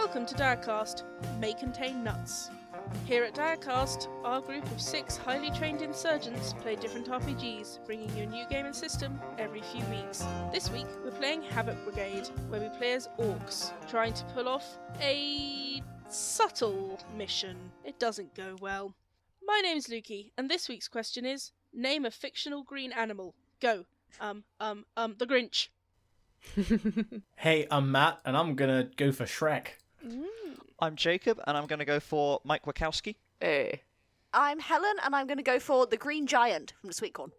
Welcome to Diacast, May Contain Nuts. Here at Diacast, our group of six highly trained insurgents play different RPGs, bringing you a new game and system every few weeks. This week, we're playing Havoc Brigade, where we play as orcs, trying to pull off a subtle mission. It doesn't go well. My name's Lukey, and this week's question is Name a fictional green animal. Go. Um, um, um, the Grinch. Hey, I'm Matt, and I'm gonna go for Shrek. Mm. I'm Jacob, and I'm going to go for Mike Wazowski. Hey. I'm Helen, and I'm going to go for the Green Giant from the Sweet Corn.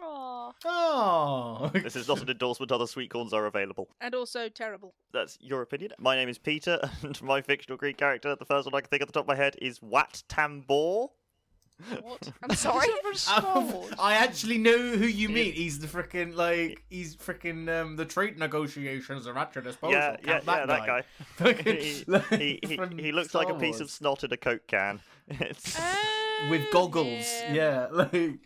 Aww. Oh, This is not an endorsement. Other sweet corns are available. And also terrible. That's your opinion. My name is Peter, and my fictional Greek character, the first one I can think of at the top of my head, is Wat Tambor. What? I'm sorry. I actually know who you mean. He's the frickin' like he's frickin' um, the trade negotiations are at your disposal. yeah, yeah, Count yeah, that guy. Fucking, he, he, he, he looks Star like a piece of Wars. snot in a Coke can. It's... with goggles. Yeah, like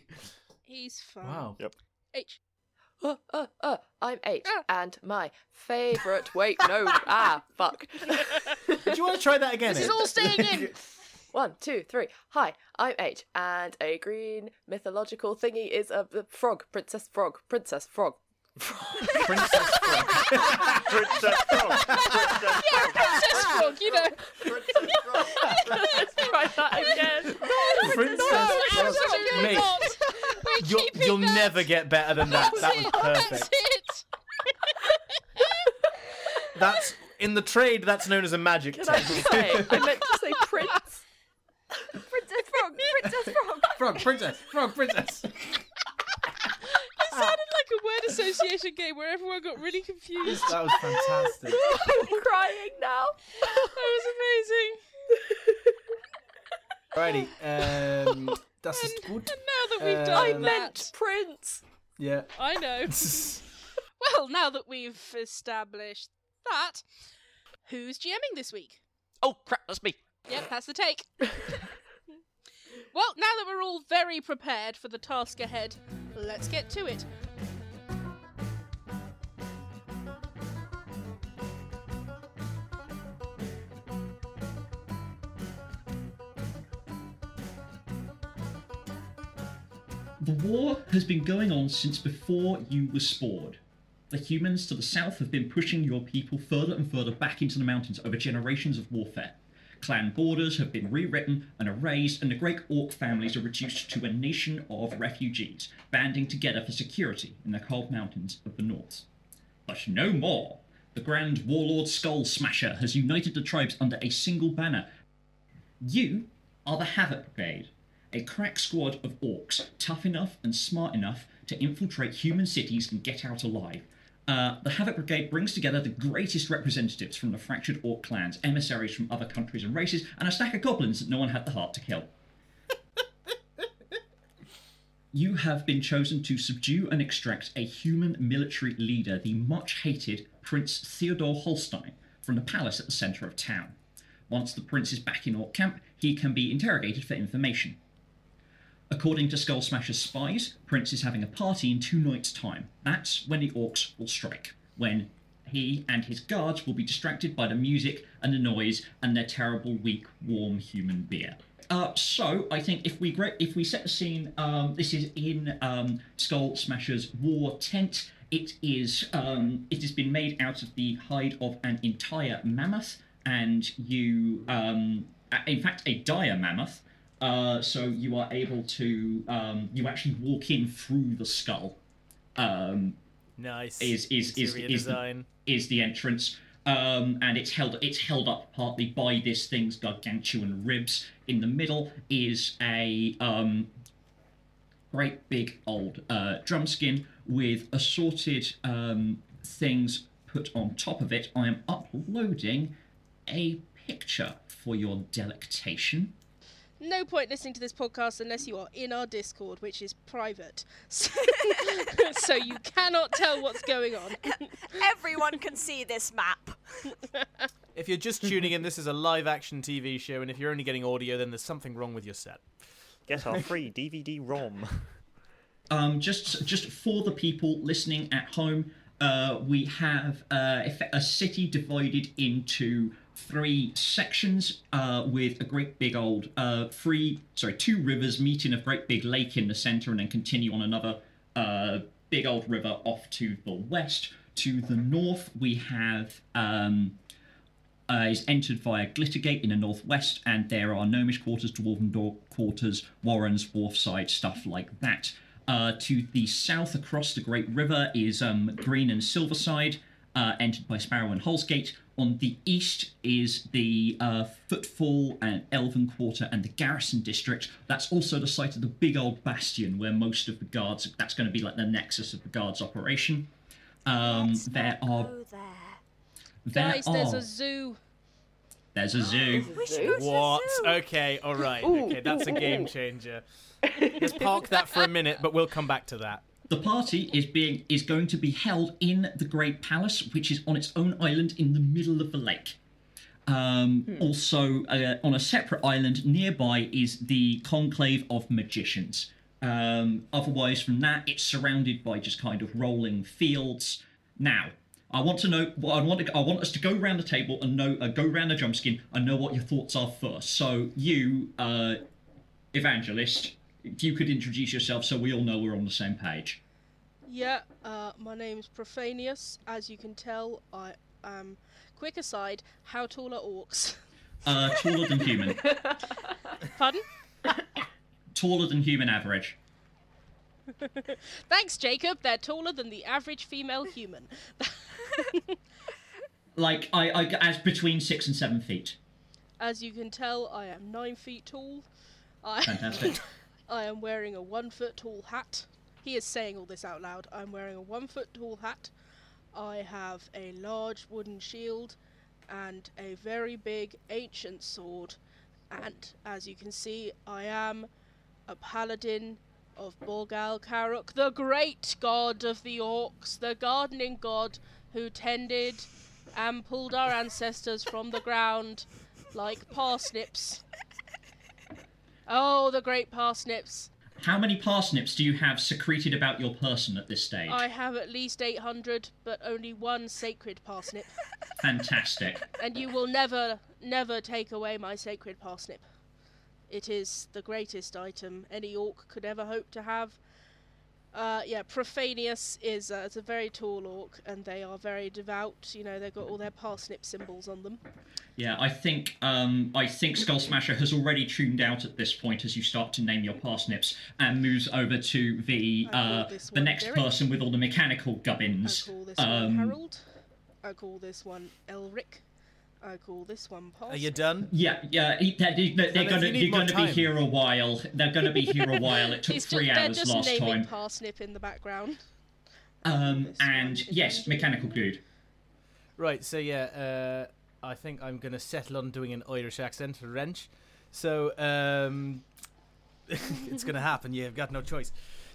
He's fun. wow. Yep. H. Uh, uh, uh, I'm H, Ah. and my favourite. Wait, no. ah, fuck. Do you want to try that again? This is all staying in. One, two, three. Hi, I'm H, and a green mythological thingy is a, a frog, princess frog, princess frog. Princess Frog. Princess Frog! Princess Frog! Princess Frog, you know. Princess Frog! Let's try that again. Princess Frog. Absolutely Mate, not. We're you'll, keeping you'll that. never get better than that. That's That was it. perfect. That's it. That's in the trade. That's known as a magic Can I text. say? I meant to say prince. Princess Frog! Princess Frog! Frog, princess, frog, princess. It sounded like a word association game where everyone got really confused. That was fantastic. I'm crying now. That was amazing. Alrighty, um, das ist And now that we've Um, done I that, meant prince. Yeah. I know. Well, now that we've established that, who's GMing this week? Oh, crap, that's me. Yep, that's the take. well, now that we're all very prepared for the task ahead, let's get to it. The war has been going on since before you were spawned. The humans to the south have been pushing your people further and further back into the mountains over generations of warfare. Clan borders have been rewritten and erased, and the great orc families are reduced to a nation of refugees, banding together for security in the cold mountains of the north. But no more! The Grand Warlord Skull Smasher has united the tribes under a single banner you are the Havoc Brigade, a crack squad of orcs, tough enough and smart enough to infiltrate human cities and get out alive. Uh, the Havoc Brigade brings together the greatest representatives from the fractured orc clans, emissaries from other countries and races, and a stack of goblins that no one had the heart to kill. You have been chosen to subdue and extract a human military leader, the much hated Prince Theodore Holstein, from the palace at the centre of town. Once the prince is back in Orc camp, he can be interrogated for information. According to Skull Smasher's spies, Prince is having a party in two nights' time. That's when the orcs will strike, when he and his guards will be distracted by the music and the noise and their terrible, weak, warm human beer. Uh, so I think if we if we set the scene, um, this is in um, Skull Smasher's war tent. It is um, it has been made out of the hide of an entire mammoth, and you um, in fact a dire mammoth. Uh, so you are able to um, you actually walk in through the skull. Um, Nice. is is is Interior is the, is the entrance. Um, and it's held it's held up partly by this thing's gargantuan ribs. In the middle is a um, great big old uh, drum skin with assorted um, things put on top of it. I am uploading a picture for your delectation. No point listening to this podcast unless you are in our Discord, which is private. So, so you cannot tell what's going on. Everyone can see this map. If you're just tuning in, this is a live action TV show, and if you're only getting audio, then there's something wrong with your set. Get our free DVD ROM. um, just just for the people listening at home, uh, we have uh, a city divided into three sections uh, with a great big old uh, three, sorry, two rivers meet in a great big lake in the center and then continue on another uh, big old river off to the west. To the north, we have um, uh, is entered via Glittergate in the northwest, and there are gnomish quarters, dwarven door quarters, warrens, wharfside, stuff like that. Uh, to the south, across the Great River, is um, Green and Silverside, uh, entered by Sparrow and Holsgate. On the east is the uh, Footfall and Elven Quarter and the Garrison District. That's also the site of the big old bastion where most of the guards. That's going to be like the nexus of the guards' operation. Um, Let's there not are go there. there Guys, are there's a zoo. there's a zoo. We go to What? the zoo. Okay, all right. Okay, that's a game changer. Let's park that for a minute, but we'll come back to that. The party is being is going to be held in the Great Palace, which is on its own island in the middle of the lake. Um, Also, uh, on a separate island nearby is the Conclave of Magicians. Um, otherwise, from that, it's surrounded by just kind of rolling fields. Now, I want to know. Well, I want to. I want us to go around the table and know. Uh, go around the jumpskin and know what your thoughts are first. So, you, uh, evangelist, if you could introduce yourself so we all know we're on the same page. Yeah, uh, my name's Profanius. As you can tell, I am. Quick aside, how tall are orcs? Uh, taller than human. Pardon? Taller than human average. Thanks, Jacob. They're taller than the average female human. Like I, I as between six and seven feet. As you can tell, I am nine feet tall. I, Fantastic. I am wearing a one foot tall hat. He is saying all this out loud. I'm wearing a one foot tall hat. I have a large wooden shield and a very big ancient sword. And as you can see, I am a paladin of Borgal Karuk, the great god of the orcs, the gardening god who tended and pulled our ancestors from the ground like parsnips. Oh, the great parsnips. How many parsnips do you have secreted about your person at this stage? I have at least 800, but only one sacred parsnip. Fantastic. And you will never, never take away my sacred parsnip. It is the greatest item any orc could ever hope to have. Uh, yeah, Profanius is uh, it's a very tall orc, and they are very devout. You know, they've got all their parsnip symbols on them. Yeah, I think um, I think Skull Smasher has already tuned out at this point as you start to name your parsnips and moves over to the uh, the next Derek. person with all the mechanical gubbins. I call this one Um, Harold. I call this one Elric. I call this one Parsnip. Are you done? Yeah, yeah, he- they're, they're, they're gonna you need you're gonna be here a while. They're gonna be here a while. It took He's three just, they're hours just last naming time. parsnip in the background. Um, and yes, mechanical dude. Right, so yeah, uh, I think I'm going to settle on doing an Irish accent for wrench. So, um, it's going to happen. You've got no choice.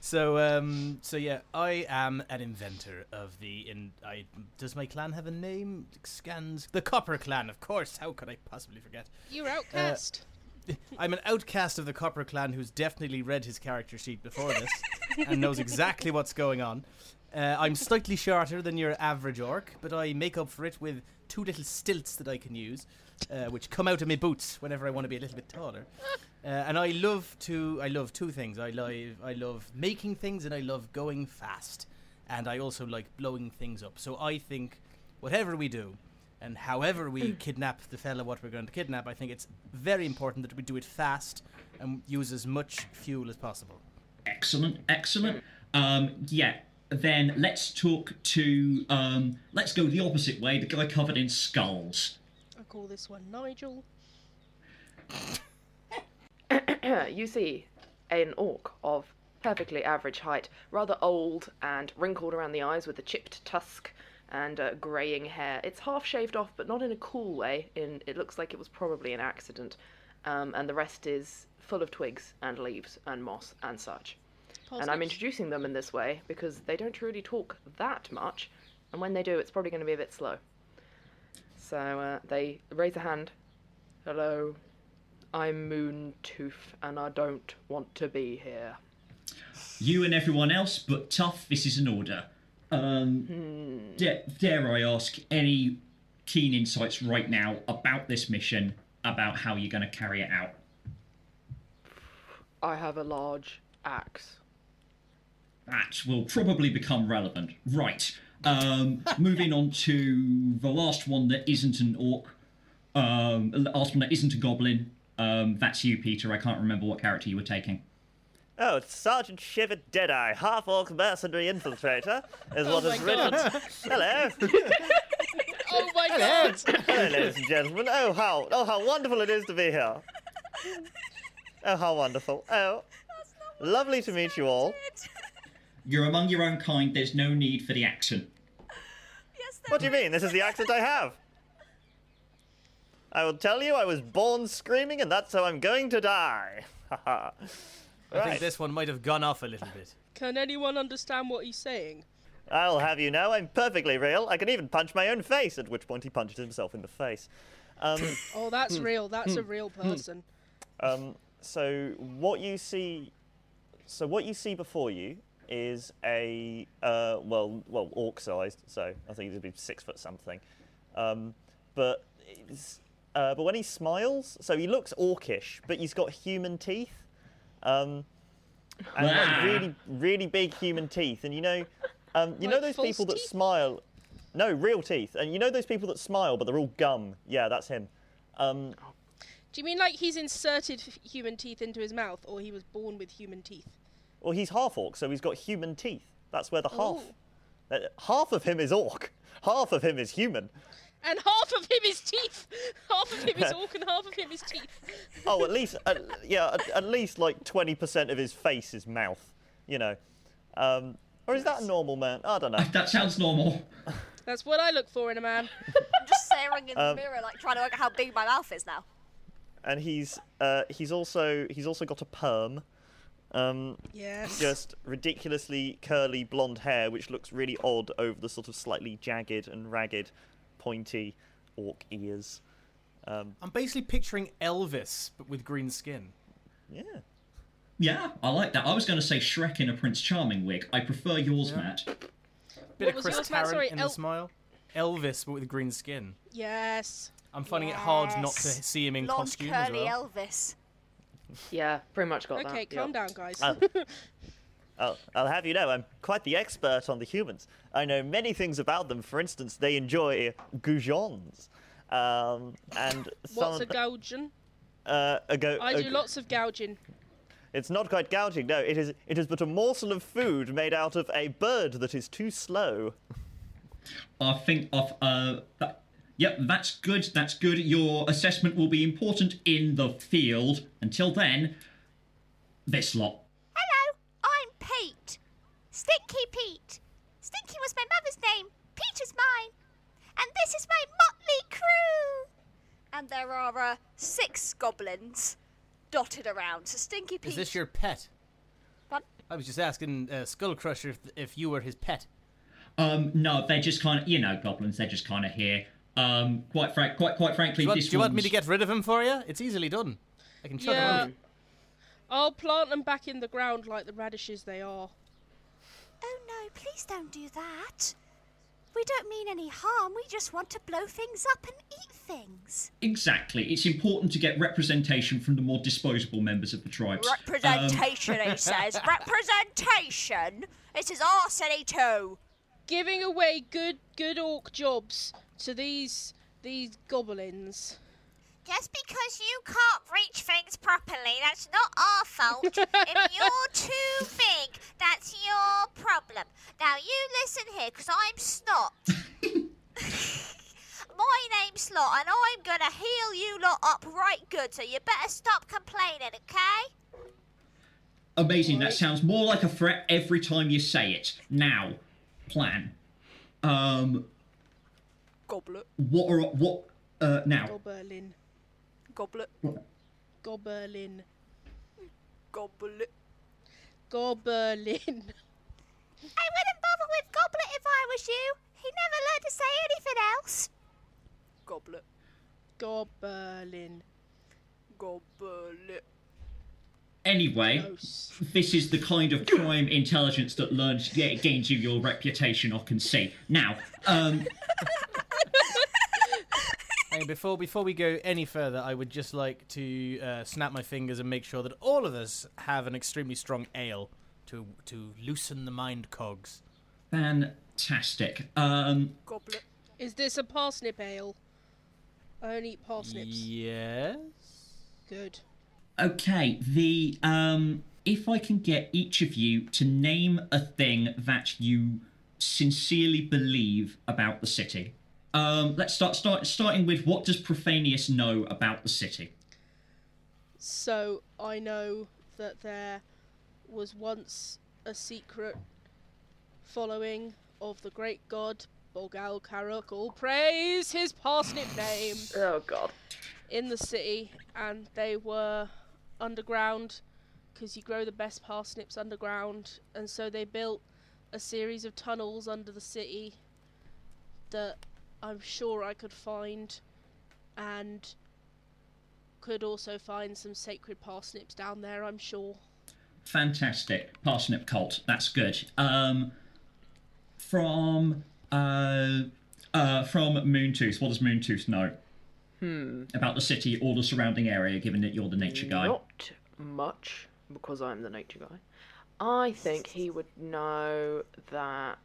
So, um, so yeah, I am an inventor of the. In I does my clan have a name? Scans the Copper Clan, of course. How could I possibly forget? You're outcast. I'm an outcast of the Copper Clan who's definitely read his character sheet before this and knows exactly what's going on. Uh, I'm slightly shorter than your average orc, but I make up for it with two little stilts that I can use, uh, which come out of my boots whenever I want to be a little bit taller. Uh, and I love to, I love two things. I love, I love making things, and I love going fast. And I also like blowing things up. So I think, whatever we do, and however we kidnap the fella what we're going to kidnap, I think it's very important that we do it fast and use as much fuel as possible. Excellent, excellent. Um, yeah. Then let's talk to. Um, let's go the opposite way. The guy covered in skulls. I call this one Nigel. you see an orc of perfectly average height, rather old and wrinkled around the eyes with a chipped tusk and uh, greying hair. It's half shaved off, but not in a cool way. In it looks like it was probably an accident, um, and the rest is full of twigs and leaves and moss and such. And I'm introducing them in this way because they don't really talk that much, and when they do, it's probably going to be a bit slow. So uh, they raise a hand. Hello, I'm Moontooth, and I don't want to be here. You and everyone else, but tough. This is an order. Um, Hmm. da- dare I ask any keen insights right now about this mission, about how you're going to carry it out. I have a large axe. That will probably become relevant. Right. Um, moving on to the last one that isn't an orc. Um, the last one that isn't a goblin. Um, that's you, Peter. I can't remember what character you were taking. Oh, it's Sergeant Shiver Deadeye, half orc mercenary infiltrator, is what Oh is written. Hello. Oh my god! Hello, ladies and gentlemen. Oh, how oh how wonderful it is to be here. Oh, how wonderful. Oh, lovely to meet you all. You're among your own kind. There's no need for the accent. Yes, What do you mean? This is the accent I have. I will tell you, I was born screaming, and that's how I'm going to die. Haha. I think this one might have gone off a little bit. Can anyone understand what he's saying? I'll have you know, I'm perfectly real. I can even punch my own face. At which point he punched himself in the face. Um, Oh, that's real. That's a real person. Um, so what you see, so what you see before you is a uh, well, well, orc-sized. So I think it'd be six foot something. Um, but it's, uh, but when he smiles, so he looks orcish, but he's got human teeth. Um, and like really, really big human teeth. And you know, um, you know those false people that teeth? smile. No, real teeth. And you know those people that smile, but they're all gum. Yeah, that's him. Um, Do you mean like he's inserted human teeth into his mouth, or he was born with human teeth? Well, he's half orc, so he's got human teeth. That's where the half. Oh. uh, half of him is orc. Half of him is human. And half of him is teeth. Half of him is orc, and half of him is teeth. Oh, at least, at, yeah, at, at least like twenty percent of his face is mouth. You know, um, or is that a normal man? I don't know. That sounds normal. That's what I look for in a man. I'm just staring in the Um, mirror, like trying to work out how big my mouth is now. And he's uh, he's also he's also got a perm. Um, Yes. just ridiculously curly blonde hair, which looks really odd over the sort of slightly jagged and ragged, pointy orc ears. Um, I'm basically picturing Elvis, but with green skin. yeah. Yeah, I like that. I was going to say Shrek in a Prince Charming wig. I prefer yours, Matt. Bit What of was Chris yours, Matt? Tarrant Sorry, in El- the smile. Elvis, but with green skin. Yes. I'm finding it hard not to see him in Blonde costume as curly well. Elvis. Yeah, pretty much got Okay, that. Okay, calm yep. down, guys. Uh, I'll, I'll have you know, I'm quite the expert on the humans. I know many things about them. For instance, they enjoy goujons. Um, and some What's a of the- gouging? uh, a go- I a- do lots of gouging. It's not quite gouging. No, it is. It is but a morsel of food made out of a bird that is too slow. I think of uh, that, yep, that's good. That's good. Your assessment will be important in the field. Until then, this lot. Hello, I'm Pete. Stinky Pete. Stinky was my mother's name. Peter's mine. And this is my motley crew. And there are uh, six goblins dotted around. So Stinky Pete. Is this your pet? What? I was just asking uh, Skull Crusher if, if you were his pet. Um, no, they're just kind of, you know, goblins. They're just kind of here. Um, quite frank, quite quite frankly, Do you, want, this do you want me to get rid of him for you? It's easily done. I can shut Yeah. him out. I'll plant them back in the ground like the radishes they are. Oh no, please don't do that. We don't mean any harm. We just want to blow things up and eat things. Exactly. It's important to get representation from the more disposable members of the tribes. Um, Representation, he says. Representation. This is our city too. Giving away good good orc jobs to these these goblins. Just because you can't reach things properly, that's not our fault. if you're too big, that's your problem. Now you listen here, because I'm Snot. My name's Slot, and I'm gonna heal you lot up right good, so you better stop complaining, okay? Amazing. That sounds more like a threat every time you say it. Now, plan. Um, Goblet, what are what? Uh, now, Goblin. Goblet, Goblin. goblet. Goblin. I wouldn't bother with Goblet if I was you. He never learned to say anything else. Goblet, Goblin. goblet. anyway, Gross. this is the kind of crime intelligence that learns yeah, gains you your reputation. I can see. Now, um, And before before we go any further, I would just like to uh, snap my fingers and make sure that all of us have an extremely strong ale to to loosen the mind cogs. Fantastic. Um, Goblet. Is this a parsnip ale? I only eat parsnips. Yes. Good. okay, the um, if I can get each of you to name a thing that you sincerely believe about the city. Um, let's start start starting with what does Profanius know about the city? So I know that there was once a secret following of the great god Bogal Karuk, all praise his parsnip name, Oh god. in the city, and they were underground because you grow the best parsnips underground, and so they built a series of tunnels under the city that I'm sure I could find, and could also find some sacred parsnips down there. I'm sure. Fantastic. Parsnip cult. That's good. Um, from uh, uh, from Moontooth. What does Moontooth know? Hmm. About the city or the surrounding area, given that you're the nature guy. Not much, because I'm the nature guy. I think he would know that.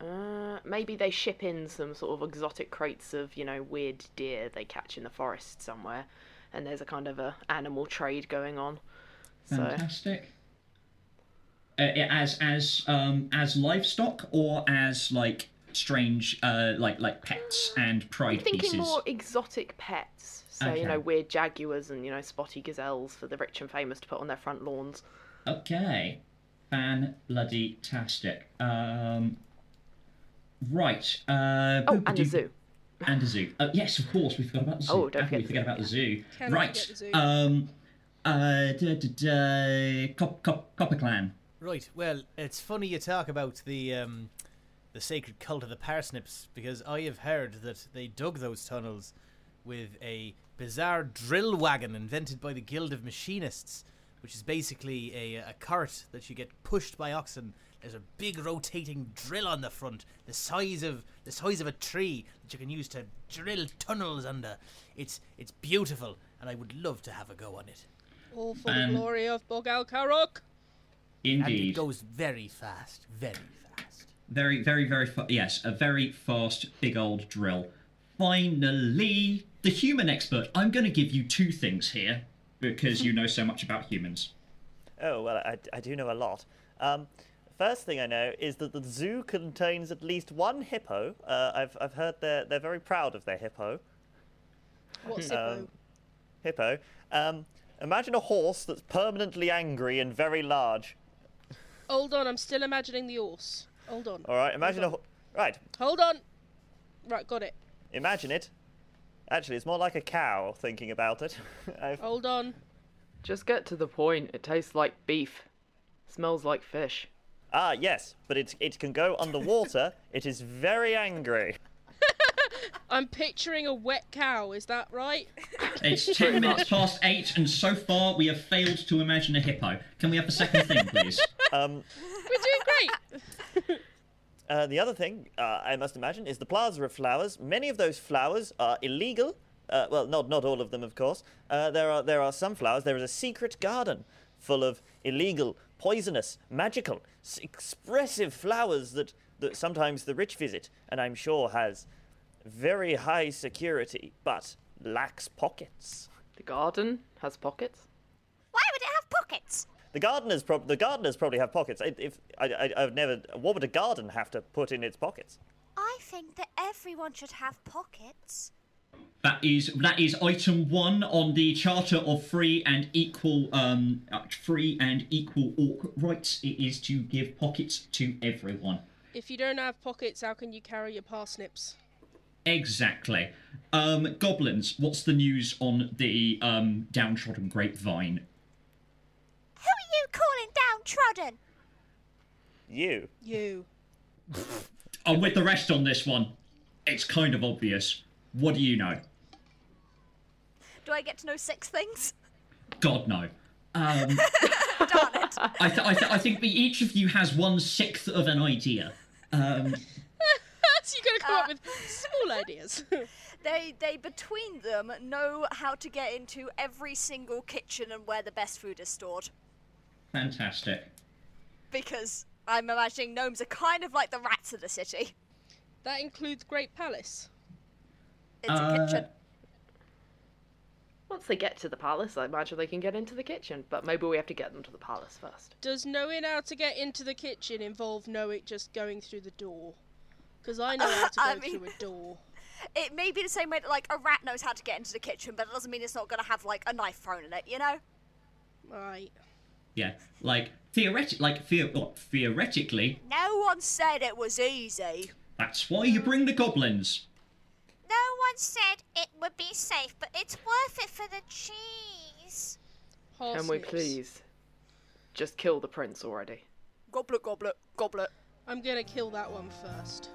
Uh, maybe they ship in some sort of exotic crates of, you know, weird deer they catch in the forest somewhere, and there's a kind of a animal trade going on. So Fantastic. Uh, as as um as livestock or as like strange uh like like pets and pride I'm thinking pieces. more exotic pets. So you know, weird jaguars and you know, spotty gazelles for the rich and famous to put on their front lawns. Okay. Fan bloody tastic. Um. Right. Uh, Oh, boop-a-doop. and a zoo. And a zoo. Oh, yes, of course. We forgot about the zoo. Oh, don't How can we forget forget the zoo, about the zoo? Cannot right. the zoo. Um. Uh. Da, da, da, cop, cop, Copper Clan. Right. Well, it's funny you talk about the um, the sacred cult of the parsnips because I have heard that they dug those tunnels with a bizarre drill wagon invented by the Guild of Machinists, which is basically a, a cart that you get pushed by oxen. There's a big rotating drill on the front, the size of the size of a tree that you can use to drill tunnels under. It's it's beautiful, and I would love to have a go on it. All for Um, the glory of Bogal Karuk. And it goes very fast, very fast. Very, very, very fa- yes, a very fast, big old drill. Finally, the human expert. I'm going to give you two things here because you know so much about humans. Oh, well, I, I do know a lot. Um, first thing I know is that the zoo contains at least one hippo. Uh, I've, I've heard they're, they're very proud of their hippo. What's Um, Hippo? Hippo. Um, imagine a horse that's permanently angry and very large. Hold on, I'm still imagining the horse. Hold on. All right, imagine a. Ho- right, Hold on. Right, got it. imagine it. Actually, it's more like a cow, thinking about it. I've, Hold on. Just get to the point. It tastes like beef. Smells like fish. Ah, yes, but it, it can go underwater. it is very angry. I'm picturing a wet cow, is that right? It's 10 minutes past 8, and so far we have failed to imagine a hippo. Can we have the second thing, please? Um, We're doing great. Uh, the other thing uh, I must imagine is the plaza of flowers. Many of those flowers are illegal. Uh, well, not not all of them, of course. Uh, there are there are some flowers. There is a secret garden full of illegal, poisonous, magical, expressive flowers that that sometimes the rich visit, and I'm sure has very high security, but lacks pockets. The garden has pockets. Why would it have pockets? The gardeners, prob- the gardeners probably have pockets. If, if I, I, I've never, what would a garden have to put in its pockets? I think that everyone should have pockets. That is that is item one on the Charter of Free and Equal um uh, free and equal orc rights. It is to give pockets to everyone. If you don't have pockets, how can you carry your parsnips? Exactly. Um, goblins. What's the news on the um downtrodden grapevine? Who are you calling downtrodden? You. You. I'm with the rest on this one. It's kind of obvious. What do you know? Do I get to know six things? God no. Um, Darn it. I, th- I, th- I think each of you has one sixth of an idea. Um, you gotta come Uh, up with small ideas. They they between them know how to get into every single kitchen and where the best food is stored. Fantastic. Because I'm imagining gnomes are kind of like the rats of the city. that includes Great Palace. It's Uh, a kitchen. Once they get to the palace, I imagine they can get into the kitchen. But maybe we have to get them to the palace first. Does knowing how to get into the kitchen involve knowing just going through the door? Because I know how to go I mean- through a door. It may be the same way that like a rat knows how to get into the kitchen, but it doesn't mean it's not gonna have like a knife thrown in it, you know? Right. Yeah, like theoretic, like theo- well, theoretically, No one said it was easy. that's why you bring the goblins. No one said it would be safe, but it's worth it for the cheese. Can we Parsnips. please just kill the prince already? Goblet, goblet, goblet. I'm gonna kill that one first.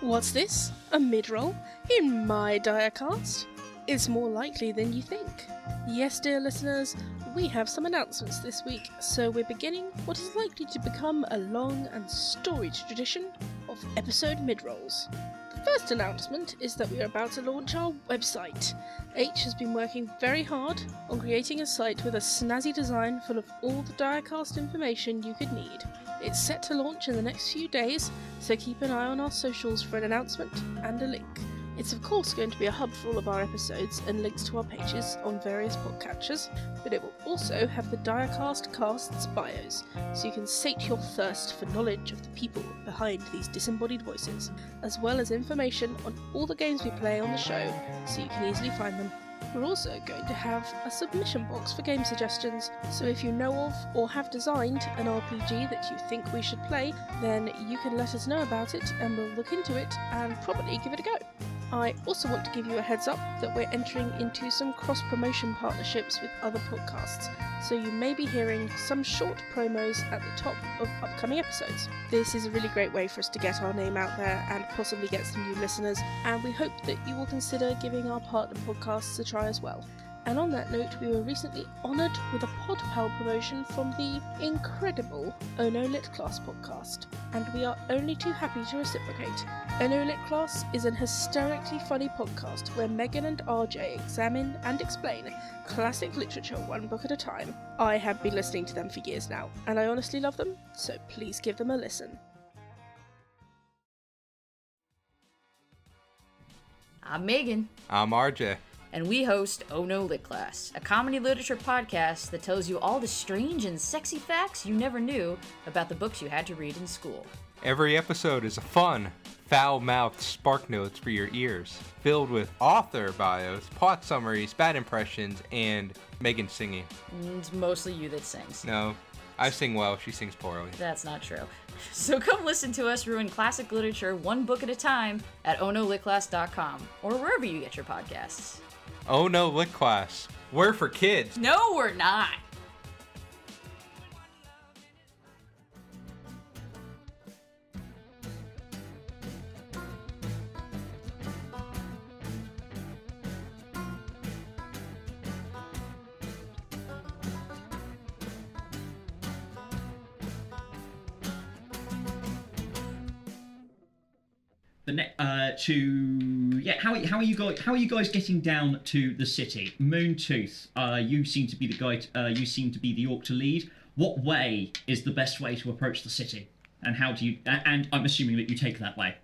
What's this? A mid-roll? In my diacast? It's more likely than you think. Yes, dear listeners, we have some announcements this week, so we're beginning what is likely to become a long and storied tradition of episode mid-rolls. The first announcement is that we are about to launch our website. H has been working very hard on creating a site with a snazzy design full of all the Diacast information you could need. It's set to launch in the next few days, so keep an eye on our socials for an announcement and a link. It's of course going to be a hub for all of our episodes and links to our pages on various podcatchers, but it will also have the Diacast cast's bios, so you can sate your thirst for knowledge of the people behind these disembodied voices, as well as information on all the games we play on the show, so you can easily find them. We're also going to have a submission box for game suggestions, so if you know of or have designed an RPG that you think we should play, then you can let us know about it and we'll look into it and probably give it a go. I also want to give you a heads up that we're entering into some cross promotion partnerships with other podcasts, so you may be hearing some short promos at the top of upcoming episodes. This is a really great way for us to get our name out there and possibly get some new listeners, and we hope that you will consider giving our partner podcasts a try as well. And on that note, we were recently honoured with a PodPal promotion from the incredible Ono Lit Class podcast, and we are only too happy to reciprocate. Ono Lit Class is an hysterically funny podcast where Megan and RJ examine and explain classic literature one book at a time. I have been listening to them for years now, and I honestly love them, so please give them a listen. I'm Megan, I'm RJ. And we host Oh No Lit Class, a comedy literature podcast that tells you all the strange and sexy facts you never knew about the books you had to read in school. Every episode is a fun, foul mouthed spark notes for your ears, filled with author bios, plot summaries, bad impressions, and Megan singing. Mm, it's mostly you that sings. No, I sing well, she sings poorly. That's not true. So come listen to us ruin classic literature one book at a time at oh onolitclass.com or wherever you get your podcasts. Oh no, Lit Class. We're for kids. No, we're not. The ne- uh, to yeah, how how are you guys? How are you guys getting down to the city? Moontooth, uh, you seem to be the guy. uh, you seem to be the orc to lead. What way is the best way to approach the city? And how do you? And I'm assuming that you take that way.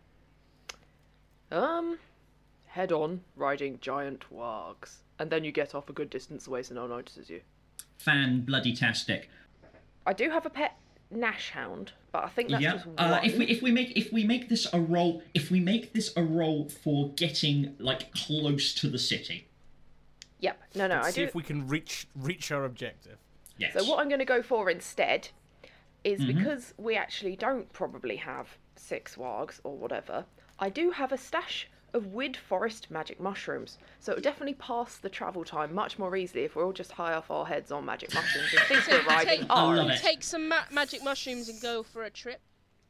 Um, head on, riding giant wargs. And then you get off a good distance away so no one notices you. Fan bloody tastic. I do have a pet Nash hound, but I think that's yeah. just one. Uh, if we if we make if we make this a role if we make this a role for getting like close to the city. Yep, no, no, I see do. if we can reach reach our objective. Yes. So what I'm going to go for instead is Mm-hmm. because we actually don't probably have six wargs or whatever. I do have a stash of Wid Forest magic mushrooms, so it'll definitely pass the travel time much more easily if we're all just high off our heads on magic mushrooms and think we're riding Take, I love take some ma- magic mushrooms and go for a trip.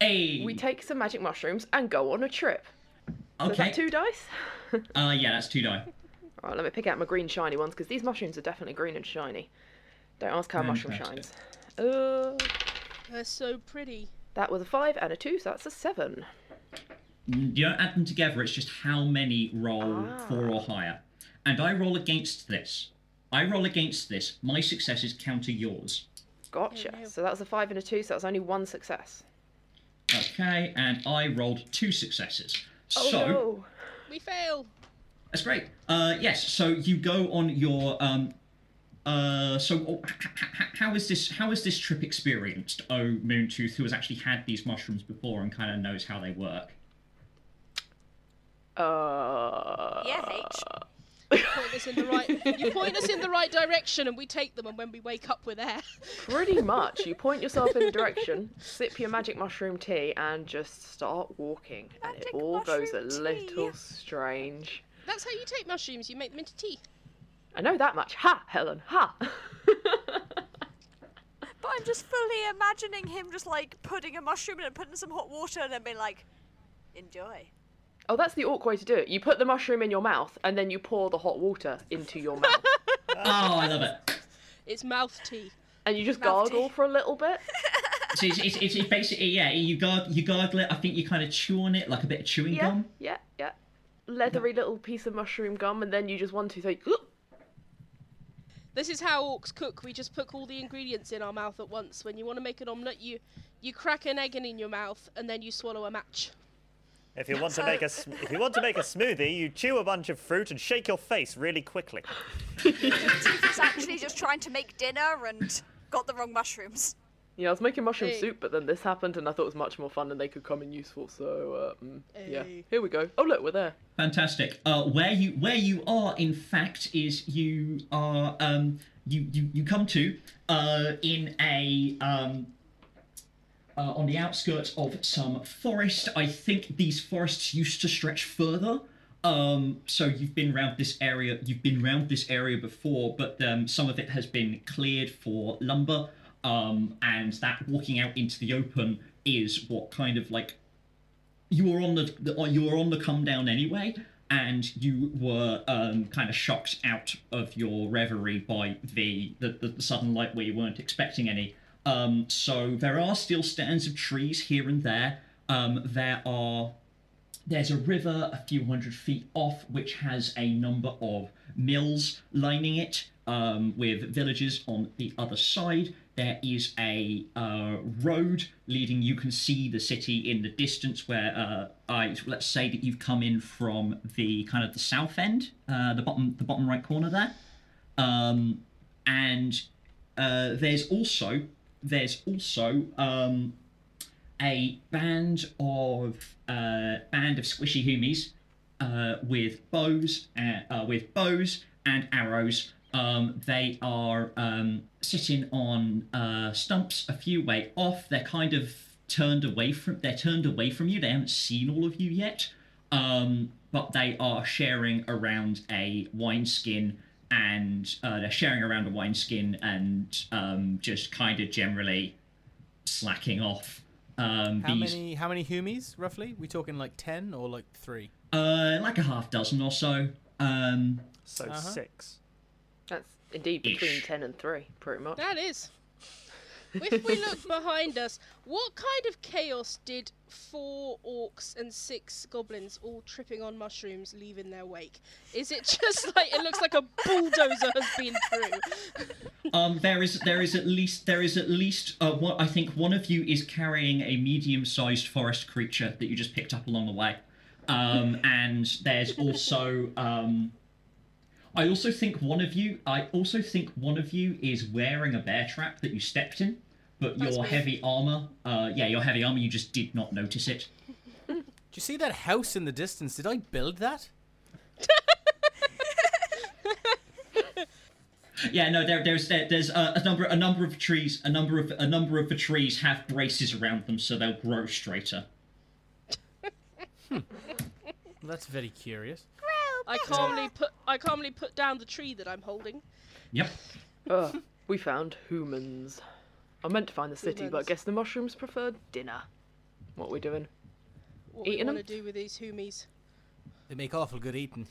Hey. We take some magic mushrooms and go on a trip. So is okay. that two dice? Uh, yeah, that's two die. Alright, let me pick out my green shiny ones because these mushrooms are definitely green and shiny. Don't ask how a mushroom shines. Uh, they're so pretty. That was a five and a two, so that's a seven. You don't add them together, it's just how many roll four or higher. And I roll against this. I roll against this. My successes counter yours. Gotcha. no. So that was a five and a two, so that's only one success. Okay, and I rolled two successes. Oh so no! We fail. that's great. Uh, yes, so you go on your um, uh, so oh, h- h- h- how is this? How is this trip experienced? Oh, Moontooth, who has actually had these mushrooms before and kind of knows how they work. Uh. Yeah, H. Point us in the right. You point us in the right direction, and we take them. And when we wake up, we're there. Pretty much. You point yourself in a direction, sip your magic mushroom tea, and just start walking. And it all goes a mushroom little tea. Oh, strange. That's how you take mushrooms. You make them into tea. I know that much. Ha, Helen. Ha. But I'm just fully imagining him just like putting a mushroom in and putting some hot water and then being like, enjoy. Oh, that's the awkward way to do it. You put the mushroom in your mouth, and then you pour the hot water into your mouth. Oh, I love it. It's mouth tea. and you just Mouth gargle tea. for a little bit. So it's, it's, it's, it's basically yeah. You gargle, you gargle it. I think you kind of chew on it like a bit of chewing Yeah, gum. yeah, yeah. Leathery little piece of mushroom gum, and then you just one, two, three. This is how orcs cook. We just put all the ingredients in our mouth at once. When you want to make an omelette, you you crack an egg in, in your mouth, and then you swallow a match. If you want to make a if you want to make a smoothie, you chew a bunch of fruit and shake your face really quickly. He's actually just trying to make dinner and got the wrong mushrooms. Yeah, I was making mushroom Hey. soup, but then this happened, and I thought it was much more fun, and they could come in useful. So, uh, mm, yeah, here we go. Oh look, we're there. Fantastic. Uh, where you where you are, in fact, is you are um, you, you you come to uh, in a um, uh, on the outskirts of some forest. I think these forests used to stretch further. Um, so you've been around this area. You've been around this area before, but um, some of it has been cleared for lumber. Um, and that walking out into the open is what kind of like you were on the, the you were on the come down anyway, and you were um, kind of shocked out of your reverie by the, the the sudden light where you weren't expecting any. Um, so there are still stands of trees here and there. Um, there are there's a river a few hundred feet off which has a number of mills lining it um, with villages on the other side. There is a uh, road leading. You can see the city in the distance. Where uh, I let's say that you've come in from the kind of the south end, uh, the bottom the bottom right corner there, um, and uh, there's also there's also um, a band of uh, band of squishy humies uh, with bows uh, uh, with bows and arrows. Um, they are um, sitting on uh, stumps a few way off. They're kind of turned away from. They're turned away from you. They haven't seen all of you yet, um, but they are sharing around a wineskin and uh, they're sharing around a wineskin and um, just kind of generally slacking off. Um, How these, many how many humies roughly? We talking like ten or like three? Uh, like a half dozen or so. Um, So Uh-huh. six. That's indeed between Ish. ten and three, pretty much. That is. If we look behind us, what kind of chaos did four orcs and six goblins all tripping on mushrooms leave in their wake? Is it just like it looks like a bulldozer has been through? um, there is there is at least there is at least uh, one, I think one of you is carrying a medium-sized forest creature that you just picked up along the way, um, and there's also um, I also think one of you I also think one of you is wearing a bear trap that you stepped in, but That's your me. heavy armor, uh, yeah, your heavy armor, you just did not notice it. Do you see that house in the distance? Did I build that? Yeah, no, there, there's there, there's a, a number a number of trees a number of a number of the trees have braces around them, so they'll grow straighter. Well, that's very curious. I calmly put I calmly put down the tree that I'm holding. Yep. Ugh, we found humans. I meant to find the city, but I guess the mushrooms preferred dinner. What are we doing? What Eating we 'em? want to do with these humies? They make awful good eating.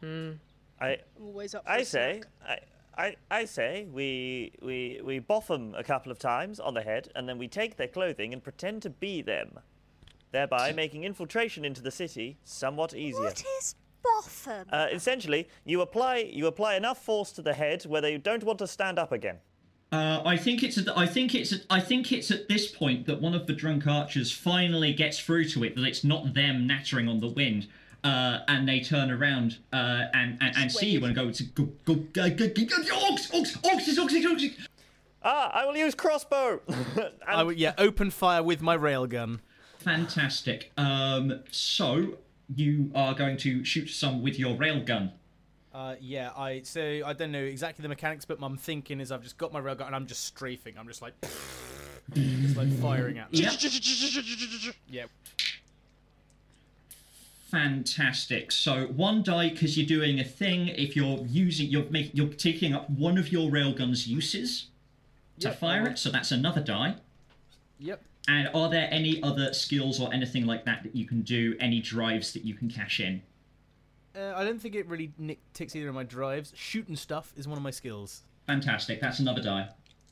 Hmm. I I'm always up. For I a say snack. I, I say we, we, we boff them a couple of times on the head, and then we take their clothing and pretend to be them, thereby making infiltration into the city somewhat easier. What is Botham? Uh, essentially, you apply you apply enough force to the head where they don't want to stand up again. Uh, I think it's. At, I think it's. At, I think it's at this point that one of the drunk archers finally gets through to it that it's not them nattering on the wind, uh, and they turn around uh, and and, and see you and go to go go go go go go orcs orcs orcs orcs orcs orcs. Ah, I will use crossbow. and I would, yeah, open fire with my railgun. Fantastic. Um, so you are going to shoot some with your railgun. Uh, yeah, I so I don't know exactly the mechanics, but I'm thinking is I've just got my railgun and I'm just strafing. I'm just like, just like firing at them. Yep. Yeah. Fantastic. So one die because you're doing a thing. If you're using, you're making, you're taking up one of your railgun's uses to Yep, fire alright. it. So that's another die. Yep. And are there any other skills or anything like that that you can do? Any drives that you can cash in? Uh, I don't think it really nick- ticks either of my drives. Shooting stuff is one of my skills. Fantastic. That's another die.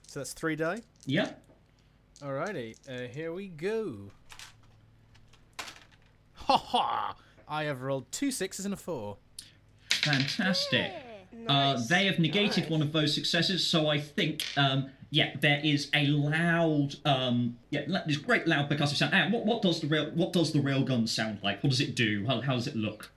So that's three die. Yep. Alrighty, uh, here we go. Ha ha! I have rolled two sixes and a four. Fantastic. Uh, Nice. they have negated one of those successes, so I think, um, yeah, there is a loud, um, yeah, la- this great loud percussive sound. And what, what does the rail, what does the railgun sound like? What does it do? How, how does it look?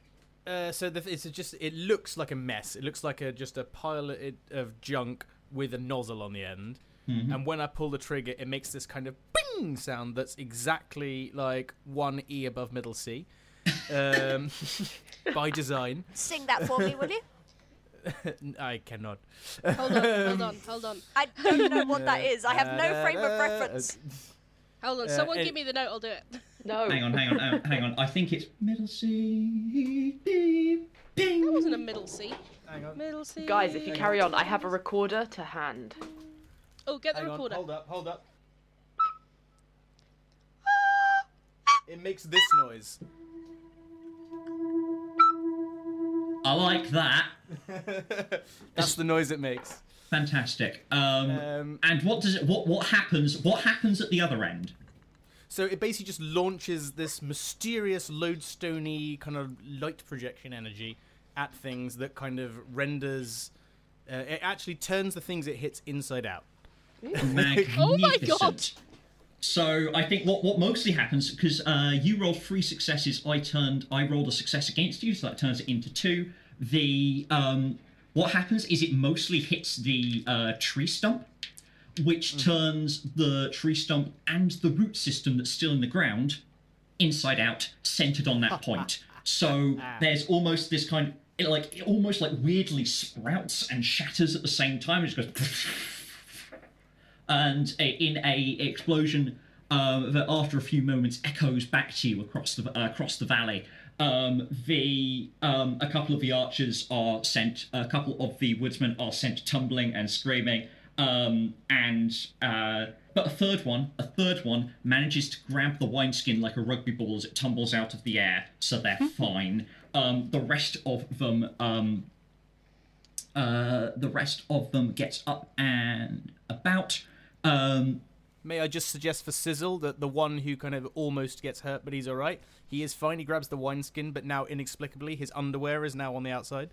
Uh, so the, it's just it looks like a mess. It looks like a just a pile of, of junk with a nozzle on the end. And when I pull the trigger, it makes this kind of bing sound that's exactly like one E above middle C, um, by design. Sing that for me, will you? I cannot. Hold on, hold on, hold on. I don't know what that is. I have no frame of Uh, reference. Hold on, Uh, someone give me the note, I'll do it. No. Hang on, hang on, hang on, hang on. I think it's middle C, D, ping. That wasn't a middle C. Hang on. Middle C. Guys, if you carry on, I have a recorder to hand. Oh, get the Hang on, recorder. hold up, hold up. It makes this noise. I like that. That's the noise it makes. Fantastic. Um, Um, and what does it? What what happens? What happens at the other end? So it basically just launches this mysterious lodestony kind of light projection energy at things that kind of renders. Uh, it actually turns the things it hits inside out. Oh my god! So I think what what mostly happens because uh, you rolled three successes, I turned I rolled a success against you, so that turns it into two. The um, what happens is it mostly hits the uh, tree stump, which turns the tree stump and the root system that's still in the ground inside out, centered on that point. So there's almost this kind of it like it almost like weirdly sprouts and shatters at the same time. It just goes and in a explosion uh, that after a few moments echoes back to you across the uh, across the valley. Um, the um, a couple of the archers are sent. A couple of the woodsmen are sent tumbling and screaming. Um, and uh, but a third one, a third one manages to grab the wineskin like a rugby ball as it tumbles out of the air, so they're fine. Um, the rest of them um, uh, the rest of them gets up and about. Um, May I just suggest for Sizzle that the one who kind of almost gets hurt, but he's all right. He is fine. He grabs the wineskin, but now inexplicably his underwear is now on the outside.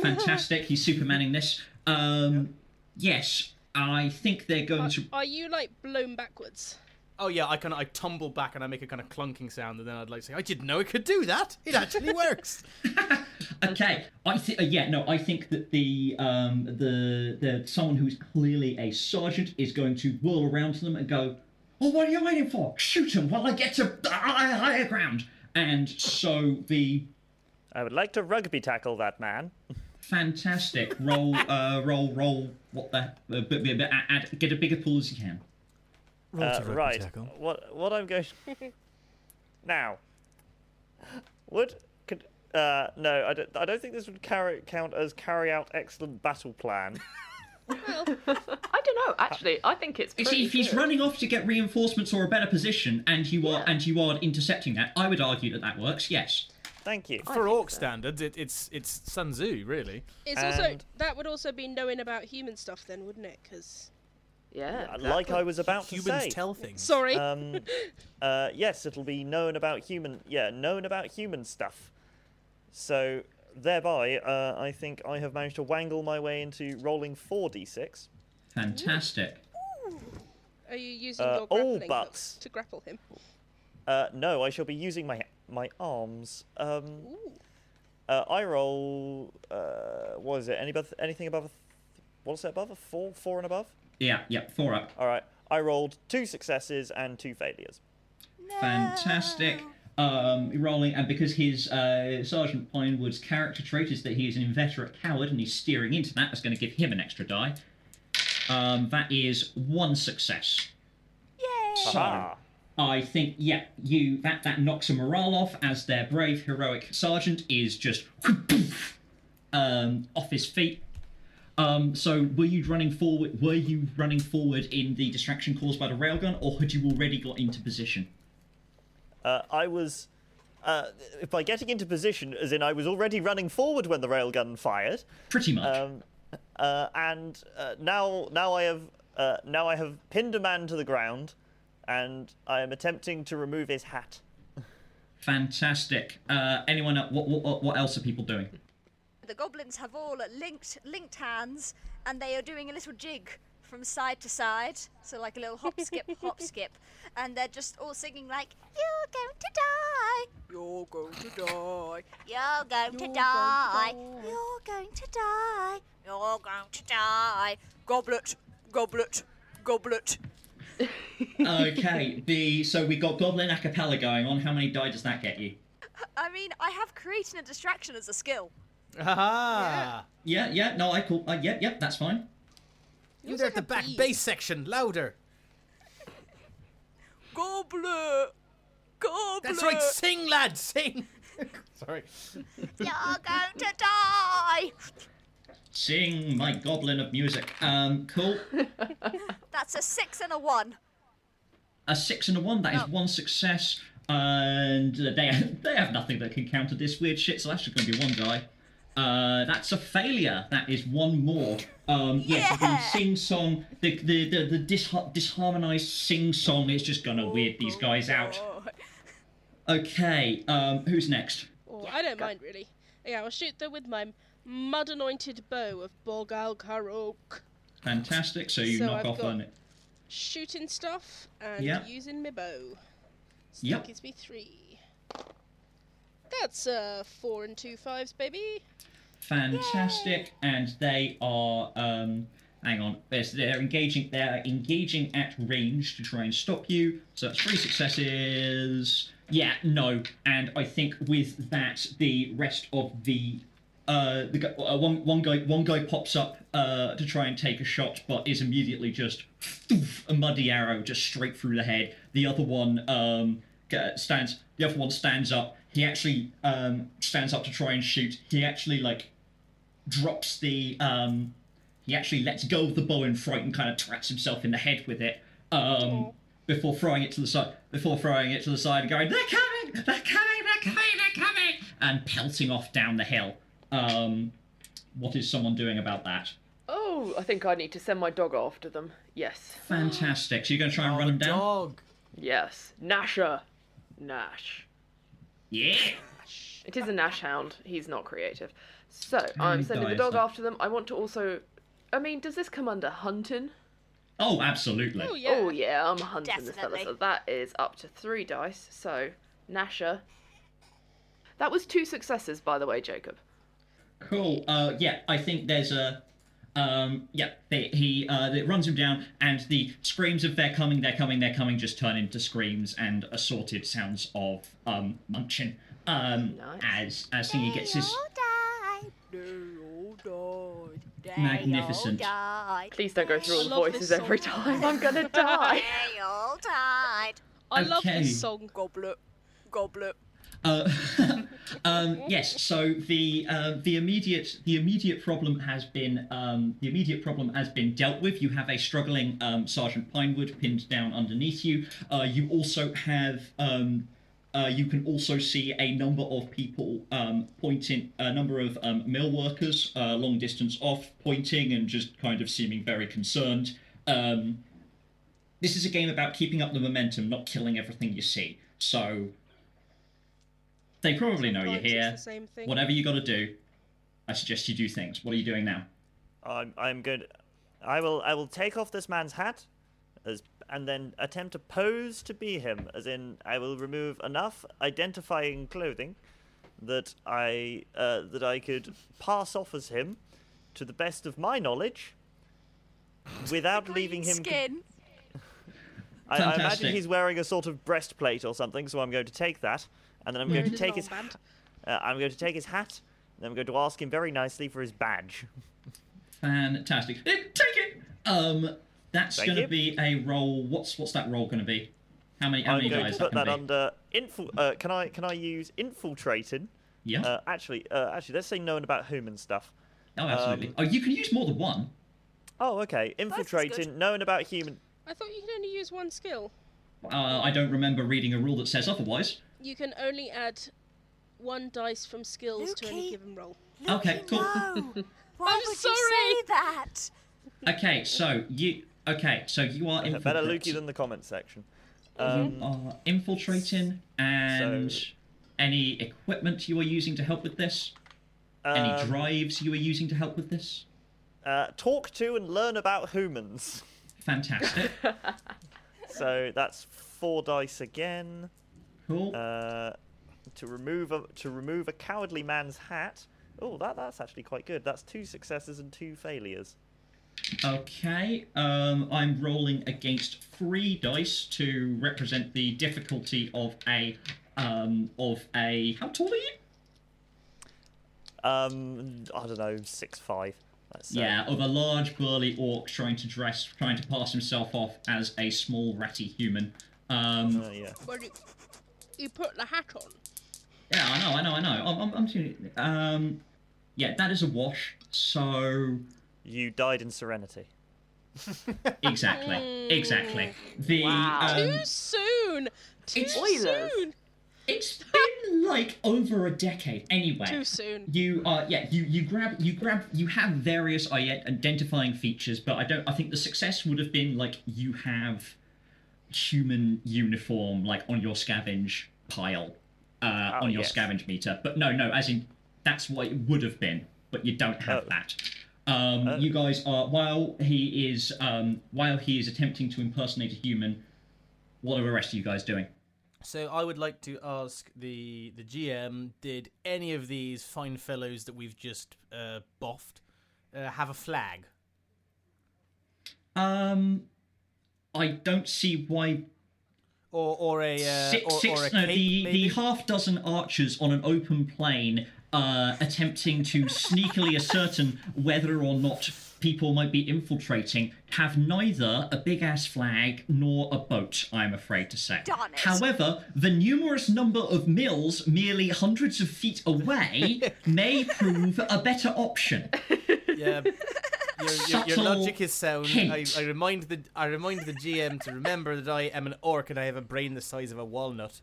fantastic. He's supermaning this. Um, Yes, I think they're going Are, to. are you like blown backwards? Oh yeah, I kind of I tumble back and I make a kind of clunking sound, and then I'd like to say, I didn't know it could do that. It actually works. Okay, I think. Uh, yeah, no, I think that the um the the someone who's clearly a sergeant is going to whirl around to them and go, "Oh, what are you waiting for? Shoot him while I get to higher, higher ground." And so the I would like to rugby tackle that man. fantastic roll, uh, roll, roll. What the? Uh, but, but, but add, get a bigger pool as you can. Uh, right. What what I'm going now? Would could uh no I don't I don't think this would carry count as carry out excellent battle plan. I don't know. Actually, I think it's. You Pretty see, if he's good. running off to get reinforcements or a better position, and you are and you are intercepting that, I would argue that that works. Yes. Thank you. I For orc so. standards, it, it's it's Sun Tzu, really. It's also And- that would also be knowing about human stuff then, wouldn't it? Because Yeah. Like. I was about to say. Humans tell things. sorry, um, uh, yes, it'll be known about human. Yeah, known about human stuff. So thereby, uh, I think I have managed to wangle my way into rolling four d6. Fantastic. are you using uh, your all grappling but- hooks to grapple him? Uh, no, I shall be using my my arms. Um, Ooh. uh, I roll. Uh, what is it? Any above, anything above? A th- what's it above? A four, four and above. Yeah, yeah, four up. All right. I rolled two successes and two failures. Fantastic. Um, rolling, and because his uh, Sergeant Pinewood's character trait is that he is an inveterate coward and he's steering into that, that's going to give him an extra die. Um, that is one success. Yay! So, Aha. I think, yeah, you that that knocks a morale off as their brave, heroic sergeant is just um, off his feet. Um, so, were you running forward? Were you running forward in the distraction caused by the railgun, or had you already got into position? Uh, I was. Uh, by getting into position, as in I was already running forward when the railgun fired, Pretty much. um, uh, and uh, now now I have uh, now I have pinned a man to the ground, and I am attempting to remove his hat. Fantastic. Uh, anyone? el- What, what what else are people doing? The goblins have all linked linked hands, and they are doing a little jig from side to side, so like a little hop skip hop skip, and they're just all singing like "You're going to die, You're going to die. you're going to die, going to die. you're going to die." You're going to die. Goblet, goblet, goblet. okay. The so we got Goblin a cappella going on. How many die does that get you? I mean, I have creating a distraction as a skill. Aha! Yeah, yeah. No, I call. Uh, yep, yep. That's fine. You there at the back bass section, louder. Goblet, goblet. That's right, sing, lad, sing. Sorry. You're going to die. Sing my Goblin of music. Um, cool. That's a six and a one. A six and a one. That is one success. And uh, they they have nothing that can counter this weird shit. So that's just going to be one die. Uh, that's a failure. That is one more. Um, yes, the Yeah. sing song, the the the, the disha- disharmonized sing song is just going to weird these guys out. Okay. Um, who's next? Or I don't mind really. Yeah, I'll shoot them with my mud-anointed bow of Borgal Karok. Fantastic. So you So knock I've off got- on it. Shooting stuff and Yep. using my bow. So Yep. that gives me three. That's uh four and two fives, baby. Fantastic, and they are. Um, hang on, they're engaging. They're engaging at range to try and stop you. So that's three successes. Yeah, no, and I think with that, the rest of the. Uh, the uh, one one guy one guy pops up uh, to try and take a shot, but is immediately just a muddy arrow just straight through the head. The other one um, stands. The other one stands up. He actually um, stands up to try and shoot. He actually like drops the. Um, he actually lets go of the bow in fright and kind of tracks himself in the head with it. Um, before throwing it to the side. Before throwing it to the side and going, "They're coming! They're coming! They're coming! They're coming!" and pelting off down the hill. Um, what is someone doing about that? Oh, I think I need to send my dog after them. Yes. Fantastic. So you're going to try and Oh, run the them down? dog. Yes. Nasher. Nash. Yeah. It is a Nash hound. He's not creative. So I'm sending the dog after them. I want to also. I mean, does this come under hunting? Oh, absolutely. Oh yeah. Oh yeah, I'm hunting this fella. So that is up to three dice. So Nasher. That was two successes, by the way, Jacob. Cool. Uh, yeah, I think there's a. Um, yeah, they, he uh, it runs him down, and the screams of "they're coming, they're coming, they're coming" just turn into screams and assorted sounds of um, munching. Um, Nice. as as he gets his all died. They all died. They Magnificent. all died. Please don't go through all the voices every time. I'm gonna die. They all died. I love this song. Goblet, goblet. Uh, um, yes. So the uh, the immediate the immediate problem has been um, the immediate problem has been dealt with. You have a struggling um, Sergeant Pinewood pinned down underneath you. Uh, you also have um, Uh, you can also see a number of people um, pointing, a number of um, mill workers uh, long distance off, pointing and just kind of seeming very concerned. This is a game about keeping up the momentum, not killing everything you see. So they probably know you're Sometimes it's here. the same thing. Whatever you got to do, I suggest you do things. What are you doing now? I'm I'm good. I will I will take off this man's hat, as and then attempt to pose to be him. As in, I will remove enough identifying clothing that I uh, that I could pass off as him, to the best of my knowledge, without leaving him. con- Skin. I, I imagine Fantastic. he's wearing a sort of breastplate or something, so I'm going to take that, and then I'm going to take his hat. uh, I'm going to take his hat, and I'm going to ask him very nicely for his badge. Fantastic. Eh, Take it. Um, that's Thank going to be a roll. What's what's that roll going to be? How many how I'm many going guys to put that that under infil- uh, Can I can I use infiltrating? Yeah. Uh, actually, uh, actually, let's say knowing about human stuff. oh, absolutely. um, oh, you can use more than one. Oh, okay. Infiltrating, knowing about human. I thought you could only use one skill. Uh, I don't remember reading a rule that says otherwise. You can only add one dice from skills to any given roll. Okay, cool. No. Why I'm would sorry. you say that? Okay, so you okay, so you are infiltrating. Better infiltrating. Lukey than the comment section. You Um, are infiltrating, and So- any equipment you are using to help with this? any um, drives you are using to help with this? uh, talk to and learn about humans. Fantastic. So that's four dice again. Cool. Uh, to remove a to remove a cowardly man's hat. Oh, that that's actually quite good. That's two successes and two failures. Okay, um, I'm rolling against three dice to represent the difficulty of a um, of a. How tall are you? Um, I don't know, six five. Let's say. Yeah, of a large burly orc trying to dress, trying to pass himself off as a small ratty human. Um, Uh, yeah. Well, you, you put the hat on. yeah, I know, I know, I know. I'm, I'm, I'm tuning- um, yeah, that is a wash. So You died in Serenity. exactly, exactly. The Wow. um, Too soon. Too it's- soon. it's been like over a decade anyway. Too soon. You are yeah you you grab you grab you have various identifying features, but I don't I think the success would have been like you have human uniform like on your scavenge pile uh, Oh, on your yes. scavenge meter. But no no as in that's what it would have been, but you don't have Oh. that. Um, Oh. You guys are while he is um, while he is attempting to impersonate a human. What are the rest of you guys doing? So I would like to ask the the GM: Did any of these fine fellows that we've just uh, boffed uh, have a flag? Um, I don't see why Or or a uh, six, or, six, or a no, cape, the, maybe? the half dozen archers on an open plain uh, attempting to sneakily ascertain whether or not people might be infiltrating have neither a big ass flag nor a boat, I'm afraid to say. Darn it. However, the numerous number of mills merely hundreds of feet away may prove a better option. Yeah. Your, your, your logic is sound. I. I remind the I remind the GM to remember that I am an orc and I have a brain the size of a walnut.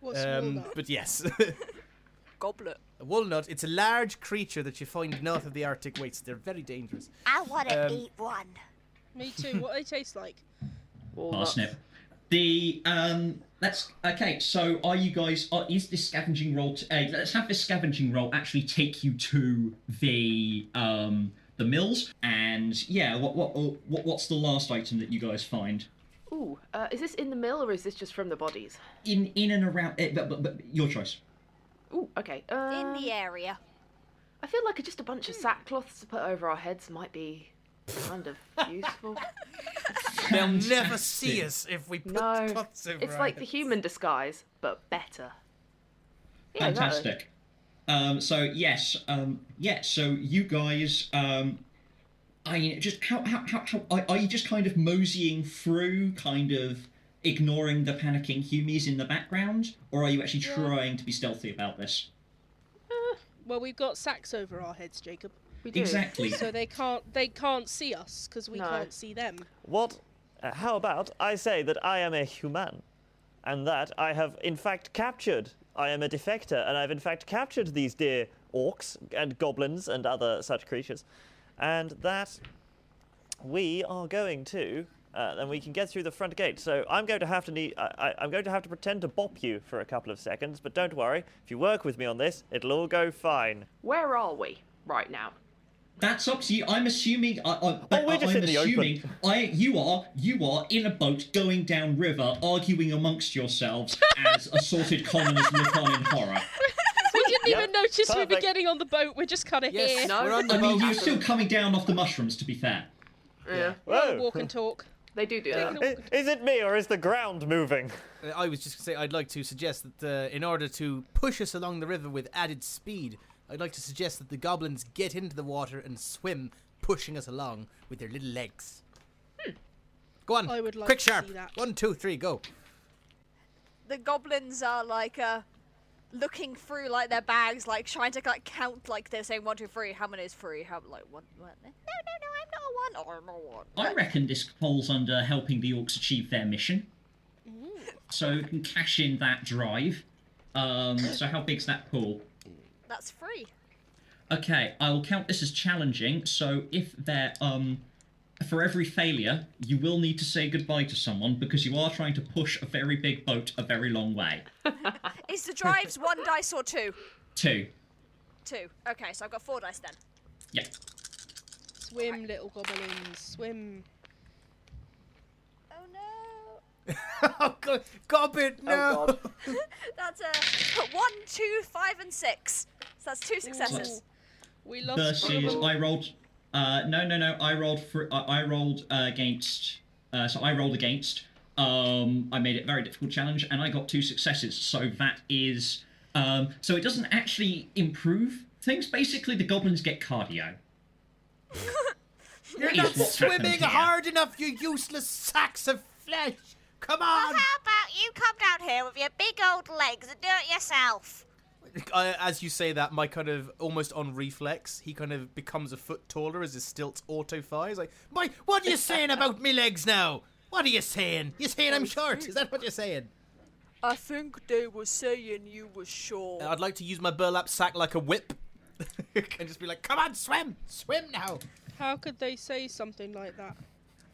What's Um, walnut? but yes, Goblet. a walnut. It's a large creature that you find north of the Arctic wastes. They're very dangerous. I want to Um, eat one. Me too. What do they taste like? Walnuts. Parsnip. The um, let's okay. So, are you guys? Are, is this scavenging roll? T- uh, let's have this scavenging roll actually take you to the um the mills, and yeah, what what what what's the last item that you guys find Ooh, uh, is this in the mill or is this just from the bodies? in in and around? eh, but, but, but your choice. Ooh, okay. Um, In the area. I feel like just a bunch of sackcloths to put over our heads might be kind of useful. They'll never see us if we put No, cloths over it's our like the human disguise, but better. Yeah, exactly. Fantastic. Um, so yes, um, yeah. So you guys, um, I mean, just how how how, how are, are you just kind of moseying through, kind of ignoring the panicking humies in the background, or are you actually trying to be stealthy about this? Well, we've got sacks over our heads, Jacob, We do. Exactly. so they can't they can't see us because we No. can't see them. What? Uh, how about I say that I am a human, and that I have in fact captured. I am a defector, and I've in fact captured these dear orcs and goblins and other such creatures, and that we are going to. Uh, then we can get through the front gate. So I'm going to have to need. I, I'm going to have to pretend to bop you for a couple of seconds, but don't worry. If you work with me on this, it'll all go fine. Where are we right now? That's up to you. I'm assuming. I, I, but we're just I'm in the open. assuming. I, you are, you are in a boat going down river, arguing amongst yourselves as assorted commoners look on in horror. We didn't Yep, even notice we were getting on the boat. We're just kind of Yes, here. No. we're I mean, you're still coming down off the mushrooms. To be fair. Yeah, Whoa! Walk and talk. they do do that. I- Is it me or is the ground moving? Uh, I was just going to say, I'd like to suggest that uh, in order to push us along the river with added speed, I'd like to suggest that the goblins get into the water and swim, pushing us along with their little legs. Go on, I would like quick to sharp. see that. One, two, three, go. The goblins are like uh looking through like their bags, like trying to like count like they're saying one, two, three. How many is three? How like one? one no, no, no, I'm not a one. Oh, I'm not a one. I reckon this falls under helping the orcs achieve their mission. So we can cash in that drive. Um, so how big's that pool? That's free. Okay, I will count this as challenging. So if there, um, for every failure, you will need to say goodbye to someone because you are trying to push a very big boat a very long way. Is the drives one dice or two? Two. Two. Okay, so I've got four dice then. Yeah. Swim, little goblins, swim. Oh no. oh, go- Gobbit, no! That's a one, two, five, and six. So that's two successes. We lost Versus, I rolled. Uh, no, no, no. I rolled for. Uh, I rolled uh, against. Uh, so I rolled against. Um, I made it a very difficult challenge, and I got two successes. So that is. Um, so it doesn't actually improve things. Basically, the goblins get cardio. You're not swimming hard enough, you useless sacks of flesh! Come Well, on! how about you come down here with your big old legs and do it yourself? Uh, as you say that, my kind of almost on reflex, he kind of becomes a foot taller as his stilts auto-fire. He's like, "My, what are you saying about me legs now? What are you saying? You're saying I'm short? Is that what you're saying?" I think they were saying you were short. I'd like to use my burlap sack like a whip, and just be like, "Come on, swim, swim now." How could they say something like that?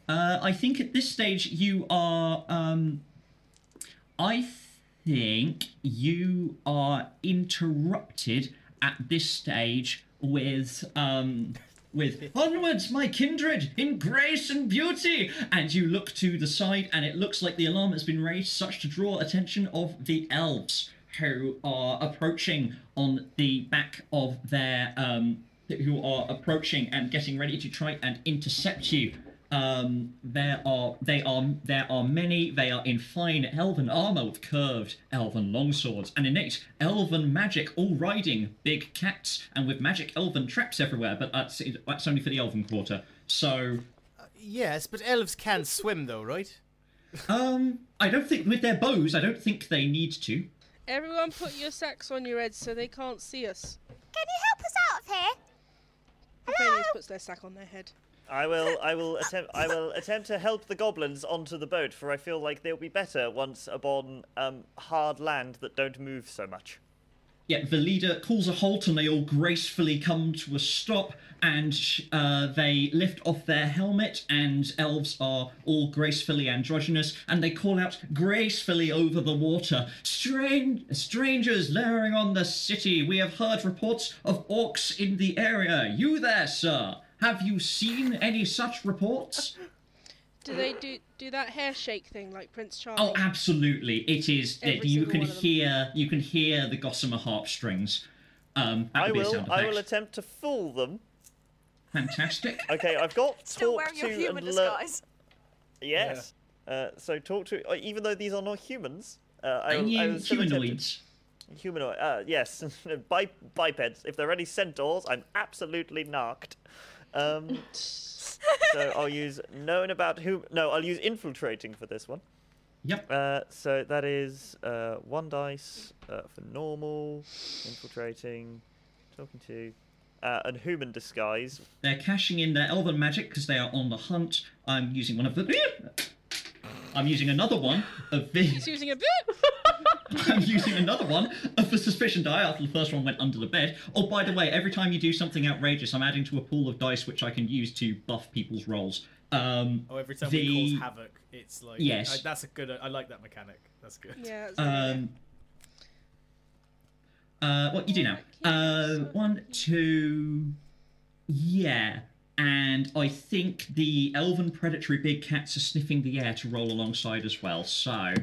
Uh, I think at this stage you are. Um, I think you are interrupted at this stage with. Um, with onwards, my kindred, in grace and beauty, and you look to the side, and it looks like the alarm has been raised, such to draw attention of the elves who are approaching on the back of their um, who are approaching and getting ready to try and intercept you. Um, there are they are there are many. They are in fine elven armor with curved elven longswords and innate elven magic, all riding big cats and with magic elven traps everywhere. But that's that's only for the elven quarter. So Yes, but elves can swim, though, right? um, I don't think with their bows, I don't think they need to. Everyone put your sacks on your heads so they can't see us. Can you help us out of here? Hephanes puts their sack on their head. I will. I will attempt. I will attempt to help the goblins onto the boat, for I feel like they'll be better once upon um, hard land that don't move so much. Yeah, the leader calls a halt and they all gracefully come to a stop and uh, they lift off their helmet and elves are all gracefully androgynous and they call out gracefully over the water Strange, Strangers lowering on the city, we have heard reports of orcs in the area. You there, sir? Have you seen any such reports? Do they do do that hair shake thing like Prince Charles? Oh, absolutely! It is. Every you can one of them. hear. You can hear the gossamer harpstrings. Um, I would be a will. sound I will attempt to fool them. Fantastic. Okay, I've got Still talk wearing to your human and learn- disguise. Yes. Uh, so talk to. Uh, even though these are not humans, uh, I, Are will- I you will still attempt to- humanoids? Humanoid. Uh, yes. Bi- bipeds. If there are any centaurs, I'm absolutely narked. Um, so I'll use known about who. No, I'll use infiltrating for this one. Yep. Uh, so that is uh, one dice uh, for normal, infiltrating, talking to, uh, and human disguise. They're cashing in their elven magic because they are on the hunt. I'm using one of the. I'm using another one of the. He's using a bit. I'm using another one of the suspicion die after the first one went under the bed. Oh, by the way, every time you do something outrageous, I'm adding to a pool of dice which I can use to buff people's rolls. Um, Oh, every time the, we cause havoc, it's like Yes. I, that's a good. I like that mechanic. That's good. Yeah. it's Um, uh, what you do now? Uh, one, two, yeah. And I think the elven predatory big cats are sniffing the air to roll alongside as well. So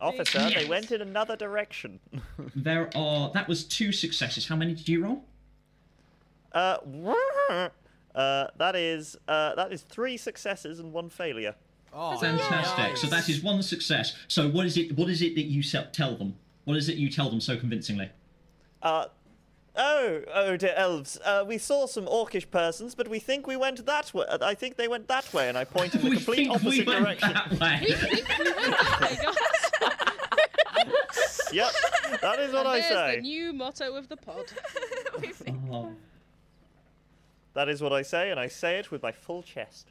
Officer, they went in another direction. there are. That was two successes. How many did you roll? Uh, uh, that is uh, that is three successes and one failure. Oh, Fantastic. So that is one success. So what is it? What is it that you tell them? What is it you tell them so convincingly? Uh, oh, oh, dear elves. Uh, we saw some orcish persons, but we think we went that way. I think they went that way, and I pointed in the we complete think we opposite went direction. that way. yep, that is what I say. the new motto of the pod. Oh, That is what I say, and I say it with my full chest.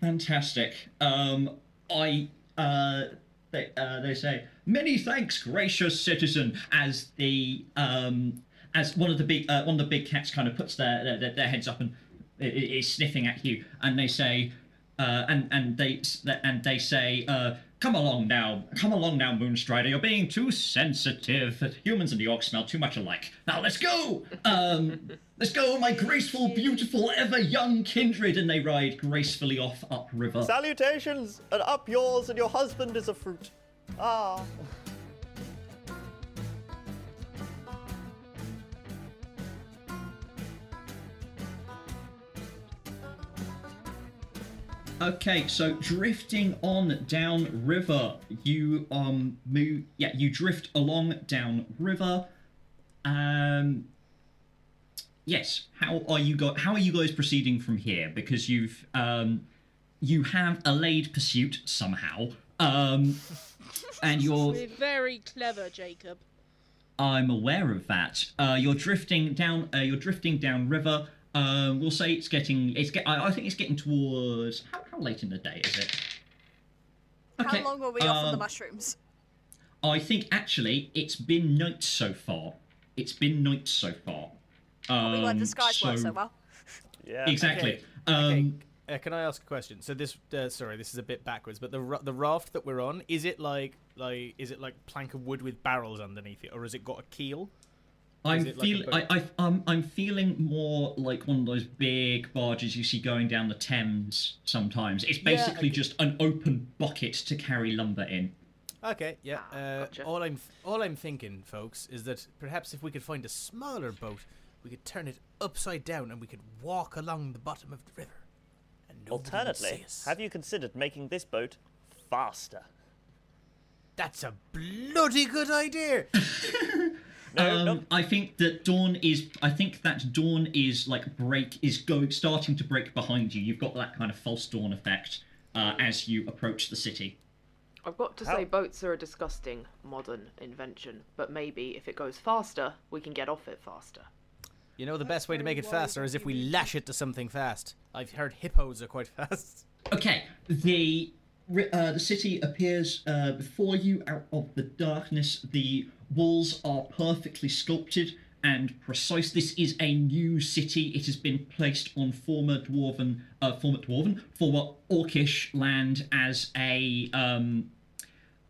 fantastic. Um, I uh, they uh, they say many thanks, gracious citizen, as the um as one of the big uh, one of the big cats kind of puts their their, their- their heads up and i- i- is sniffing at you, and they say. Uh, and and they and they say, uh, "Come along now, come along now, Moonstrider. You're being too sensitive. Humans and the orcs smell too much alike. Now let's go. Um, let's go, my graceful, beautiful, ever young kindred." And they ride gracefully off upriver. Salutations, and up yours, and your husband is a fruit. Ah. Okay, so drifting on down river, you um move. Yeah, you drift along down river. Um. Yes. How are you go? How are you guys proceeding from here? Because you've um, you have allayed pursuit somehow. Um, and you're. We're very clever, Jacob. I'm aware of that. Uh, you're drifting down. Uh, you're drifting down river. Um, we'll say it's getting. It's get. I, I think it's getting towards. How, how late in the day is it? How long were we off on the um, mushrooms? I think actually it's been night so far. It's been night so far. Um, we weren't disguised so well. Yeah. Exactly. Okay. Um, Okay, uh, can I ask a question? So this, uh, sorry, this is a bit backwards, but the ra- the raft that we're on is it like like is it like plank of wood with barrels underneath it, or has it got a keel? I'm Is like a? I, I, um, I'm feeling more like one of those big barges you see going down the Thames sometimes. It's basically okay. just an open bucket to carry lumber in. Okay, yeah. Ah, Uh, gotcha. all I'm all I'm thinking, folks, is that perhaps if we could find a smaller boat, we could turn it upside down and we could walk along the bottom of the river. And nobody would see Alternately, have you considered making this boat faster? That's a bloody good idea. No, um, no. I think that dawn is. I think that dawn is like break is going starting to break behind you. You've got that kind of false dawn effect uh, as you approach the city. I've got to How- say, boats are a disgusting modern invention, but maybe if it goes faster, we can get off it faster. You know, the best way to make it faster is if we lash it to something fast. I've heard hippos are quite fast. Okay, the uh, the city appears uh, before you out of the darkness. The walls are perfectly sculpted and precise. This is a new city. It has been placed on former dwarven, uh, former dwarven, former orcish land as a um,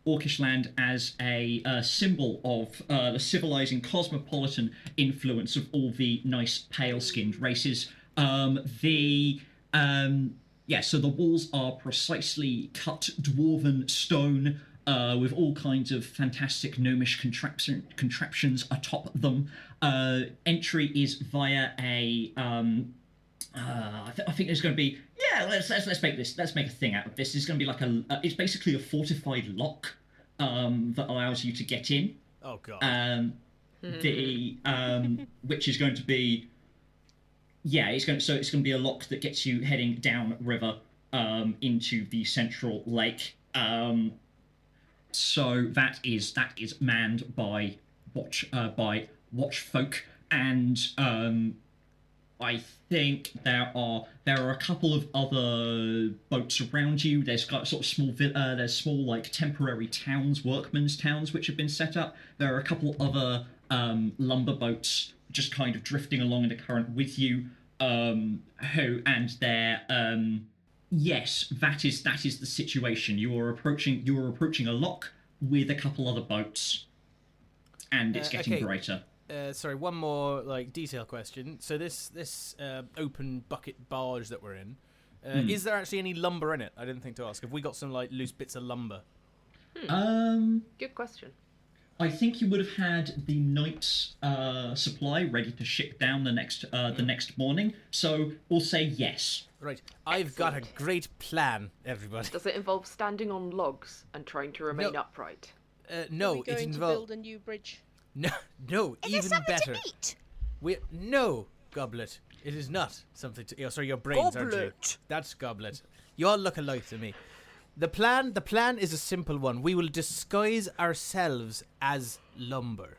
Orcish land as a uh, symbol of uh, the civilizing cosmopolitan influence of all the nice pale-skinned races. Um, the um, yeah, so the walls are precisely cut dwarven stone uh, with all kinds of fantastic gnomish contraption, contraptions atop them. Uh, entry is via a um, uh, I, th- I think there's going to be yeah. Let's, let's let's make this. Let's make a thing out of this. It's going to be like a. Uh, it's basically a fortified lock um, that allows you to get in. Oh god. Um, the um, which is going to be yeah. It's going to, so it's going to be a lock that gets you heading down river um, into the central lake. Um, so that is that is manned by watch uh, by watch folk and um, I think there are there are a couple of other boats around you. There's got sort of small uh, there's small like temporary towns, workmen's towns, which have been set up. There are a couple other um, lumber boats just kind of drifting along in the current with you. Um, who and they're um, yes, that is that is the situation. You are approaching you are approaching a lock with a couple other boats, and it's Uh, getting okay. brighter. Uh, sorry, one more like detail question. So this this uh, open bucket barge that we're in, uh, Hmm. is there actually any lumber in it? I didn't think to ask. Have we got some like loose bits of lumber? Um, Good question. I think you would have had the night's uh, supply ready to ship down the next uh, the next morning. So we'll say yes. Right, I've got a great plan, everybody. Does it involve standing on logs and trying to remain No. upright? Uh, Are no, we it going to involves build a new bridge? no, no, Is there even something better. to eat? We no goblet. It is not something to. Oh, sorry, your brains aren't you? Goblet. That's goblet. You all look alike to me. The plan. The plan is a simple one. We will disguise ourselves as lumber.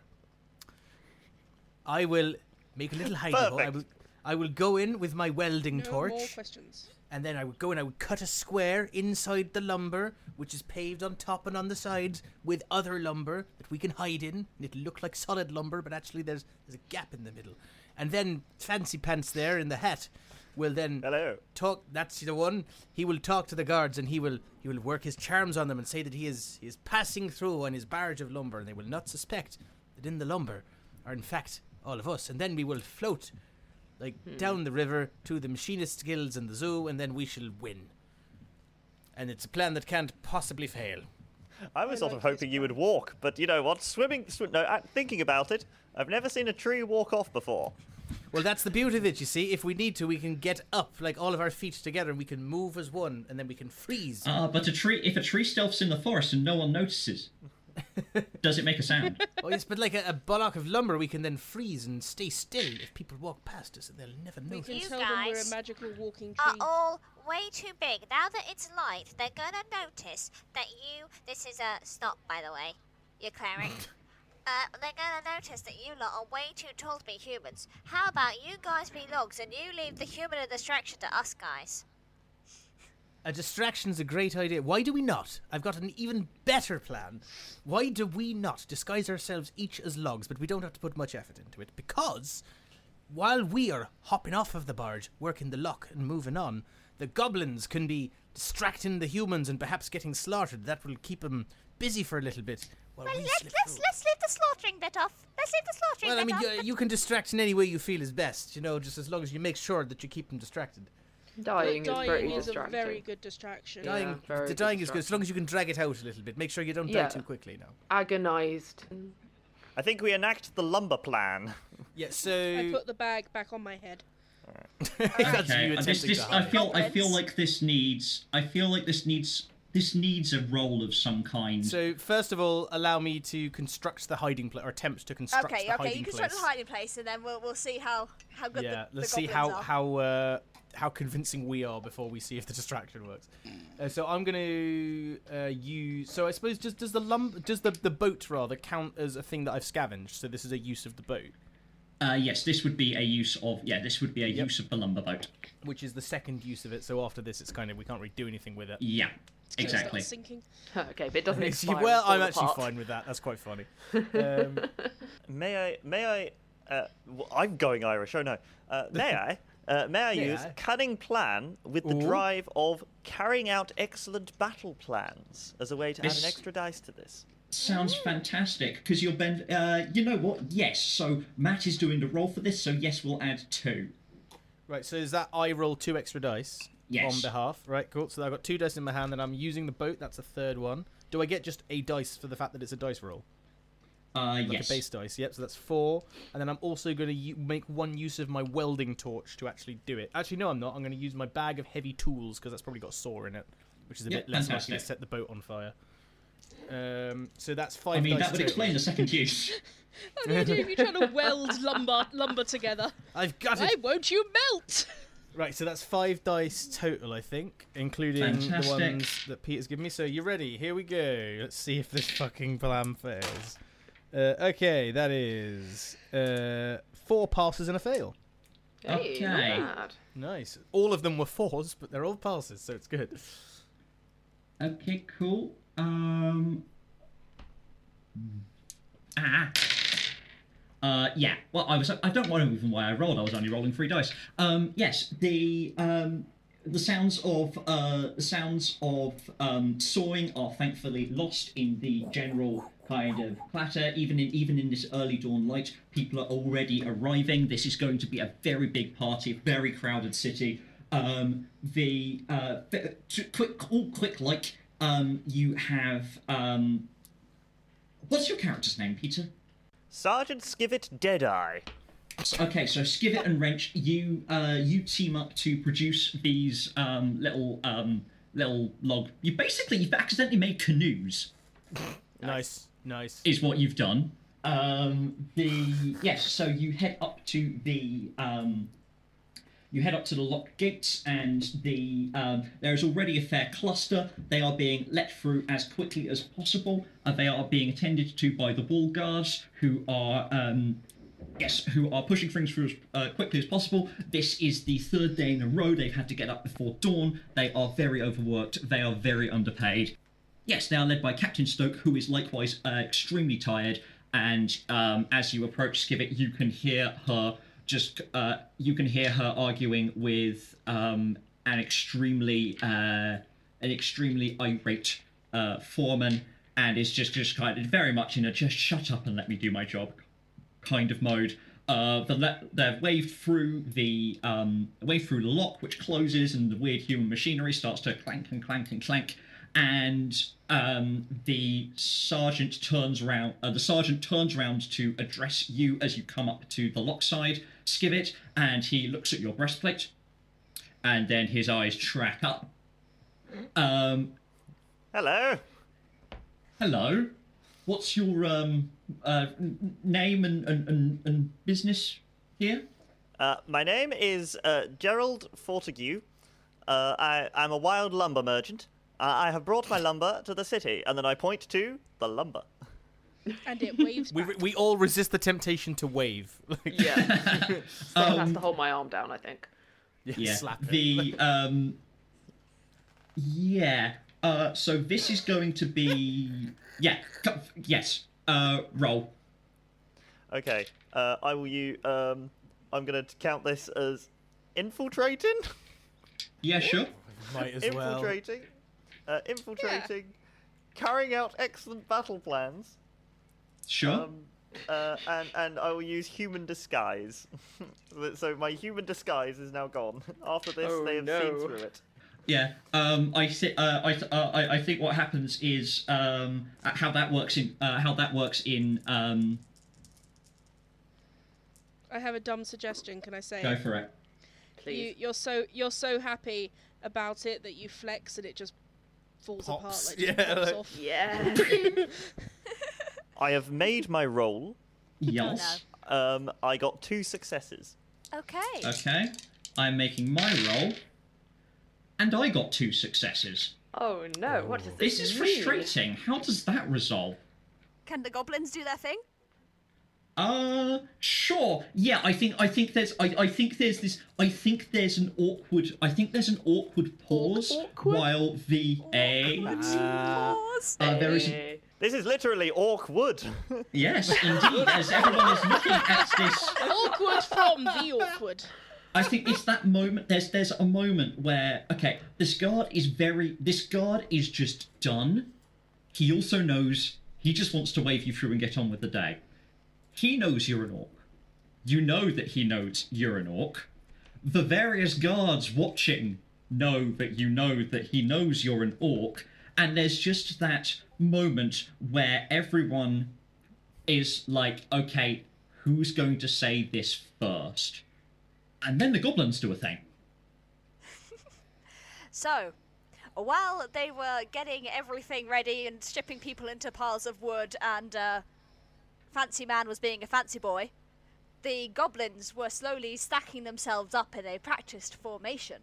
I will make a little hidey hole. I Perfect. will. I will go in with my welding No torch more questions. and then I would go and I would cut a square inside the lumber, which is paved on top and on the sides with other lumber that we can hide in. And it'll look like solid lumber, but actually there's there's a gap in the middle. And then Fancy Pants there in the hat will then Hello. talk. That's the one. He will talk to the guards and he will he will work his charms on them and say that he is he is passing through on his barge of lumber, and they will not suspect that in the lumber are in fact all of us. And then we will float like down the river to the machinist guilds and the zoo, and then we shall win. And it's a plan that can't possibly fail. I was I sort like of hoping you would walk, but you know what? Swimming. Sw- no, uh, thinking about it, I've never seen a tree walk off before. Well, that's the beauty of it, you see. If we need to, we can get up, like all of our feet together, and we can move as one, and then we can freeze. Uh, but a tree if a tree stealths in the forest and no one notices, does it make a sound? oh, yes, but like a, a block of lumber, we can then freeze and stay still if people walk past us, and they'll never We notice. can You tell them we're a guys magical walking Are all way too big. Now that it's light, they're gonna notice that you. This is a stop, by the way. You cleric. Uh, they're gonna notice that you lot are way too tall to be humans. How about you guys be logs and you leave the human and distraction to us guys? A distraction's a great idea. Why do we not? I've got an even better plan. Why do we not disguise ourselves each as logs, but we don't have to put much effort into it? Because while we are hopping off of the barge, working the lock and moving on, the goblins can be distracting the humans and perhaps getting slaughtered. That will keep them busy for a little bit. While Well, we let's slip let's let's leave the slaughtering bit off. Let's leave the slaughtering Well, I mean, off. you, you can distract in any way you feel is best, you know, just as long as you make sure that you keep them distracted. Dying, dying is very is distracting. a very good distraction. Yeah, Dying, very the dying is good, as long as you can drag it out a little bit. Make sure you don't Yeah. die too quickly now. Agonized. I think we enact the lumber plan. Yeah, so. I put the bag back on my head. That's Okay, you this, attempting this, to I feel I feel like this needs I feel like this needs this needs a roll of some kind. So first of all, allow me to construct the hiding place, or attempt to construct Okay, the okay, hiding you construct place. the hiding place, and then we'll we'll see how how good yeah, the, let's see how are. how uh, how convincing we are before we see if the distraction works. Uh, so I'm gonna uh, use. So I suppose just does the lump does the the boat rather count as a thing that I've scavenged? So this is a use of the boat, uh, yes, this would be a use of yeah, this would be a Yep. use of the lumber boat. which is the second use of it. So after this, it's kind of we can't really do anything with it. Yeah, It's gonna exactly. sinking. okay, but it doesn't Makes you- expire well, I'm actually apart. fine with that. That's quite funny. Um, May I? May I? Uh, w- I'm going Irish. Oh no. Uh, may I? Uh, may I May use I? cunning plan with the Ooh. drive of carrying out excellent battle plans as a way to add an extra dice to this? Sounds fantastic because you're Ben. Uh, you know what? Yes. So Matt is doing the roll for this. So yes, we'll add two. right. So is that I roll two extra dice Yes. on behalf? Right. Cool. So I've got two dice in my hand, and I'm using the boat. That's a third one. Do I get just a dice for the fact that it's a dice roll? Uh, Like yes. a base dice. Yep. So that's four, and then I'm also going to u- make one use of my welding torch to actually do it. Actually, no, I'm not. I'm going to use my bag of heavy tools because that's probably got a saw in it, which is a Yep, bit less likely to set the boat on fire. Um, so that's five. I mean, dice that would total. explain the second use. What do you do if you're trying to weld lumber lumber together? I've got Why it. Why won't you melt? Right, so that's five dice total, I think, including Fantastic. the ones that Peter's given me. So you're ready? Here we go. Let's see if this fucking plan fails. Uh, okay, that is uh, four passes and a fail. Hey, not Okay. bad. Nice. All of them were fours, but they're all passes, so it's good. Okay, cool. Um. Ah. Uh, yeah. Well, I was. I don't know even why I rolled. I was only rolling three dice. Um, yes. The um, the sounds of uh, the sounds of um, sawing are thankfully lost in the general kind of clatter. Even in even in this early dawn light, people are already arriving. This is going to be a very big party, a very crowded city. Um, the uh, quick, all quick like um, you have um, what's your character's name, Peter? Sergeant Skivet Deadeye. Okay, so Skivet and Wrench, you uh, you team up to produce these um, little um, little log. You basically you've accidentally made canoes. Nice, nice. Is what you've done. Um, the yes, so you head up to the um, you head up to the locked gates, and the um, there is already a fair cluster. They are being let through as quickly as possible. Uh, they are being attended to by the wall guards, who are um, yes, who are pushing things through as uh, quickly as possible. This is the third day in a row they've had to get up before dawn. They are very overworked. They are very underpaid. Yes, they are led by Captain Stoke, who is likewise uh, extremely tired. And um, as you approach Skivet, you can hear her just uh, you can hear her arguing with um, an extremely uh, an extremely irate uh, foreman, and is just just kind of very much in a just shut up and let me do my job kind of mode. Uh, the they're waved through the um, waved through the lock, which closes, and the weird human machinery starts to clank and clank and clank. And um, the sergeant turns around. Uh, the sergeant turns around to address you as you come up to the lock side, Skivet, and he looks at your breastplate, and then his eyes track up. Um, Hello. hello, what's your um, uh, name and, and, and, and business here? Uh, my name is uh, Gerald Fortigue. Uh, I, I'm a wild lumber merchant. Uh, I have brought my lumber to the city, and then I point to the lumber. And it waves We, back. we all resist the temptation to wave. Like, Yeah. Steph has to hold my arm down, I think. yeah. slap the um yeah uh so this is going to be yeah yes uh roll Okay. Uh, I will use. Um, I'm going to count this as infiltrating. yeah sure Might as well. infiltrating. Uh, infiltrating. Carrying out excellent battle plans. sure Um, uh, and and I will use human disguise. so my human disguise is now gone. After this, Oh, they have no. seen through it. yeah um i thi- uh, I, th- uh, I i think what happens is um uh, how that works in uh, how that works in um I have a dumb suggestion. Can I say? go it? for it Please. You, you're so you're so happy about it that you flex and it just falls apart. Like just Yeah, pops like- off. Yeah. I have made my roll. yes Um, I got two successes. Okay. okay i'm making my roll and i got two successes oh no, what does this this is mean? frustrating how does that resolve Can the goblins do their thing? Uh, sure. Yeah, I think I think there's I, I think there's this I think there's an awkward I think there's an awkward pause awkward? while the a Pause. uh, there is Eh, This is literally awkward. yes indeed as everyone is looking at this awkward from the awkward. I think it's that moment there's there's a moment where okay this guard is very this guard is just done he also knows he just wants to wave you through and get on with the day he knows you're an orc. You know that he knows you're an orc. The various guards watching know that you know that he knows you're an orc. And there's just that moment where everyone is like okay who's going to say this first? And then the goblins do a thing. So, while they were getting everything ready and shipping people into piles of wood, and uh, Fancy Man was being a fancy boy, the goblins were slowly stacking themselves up in a practiced formation.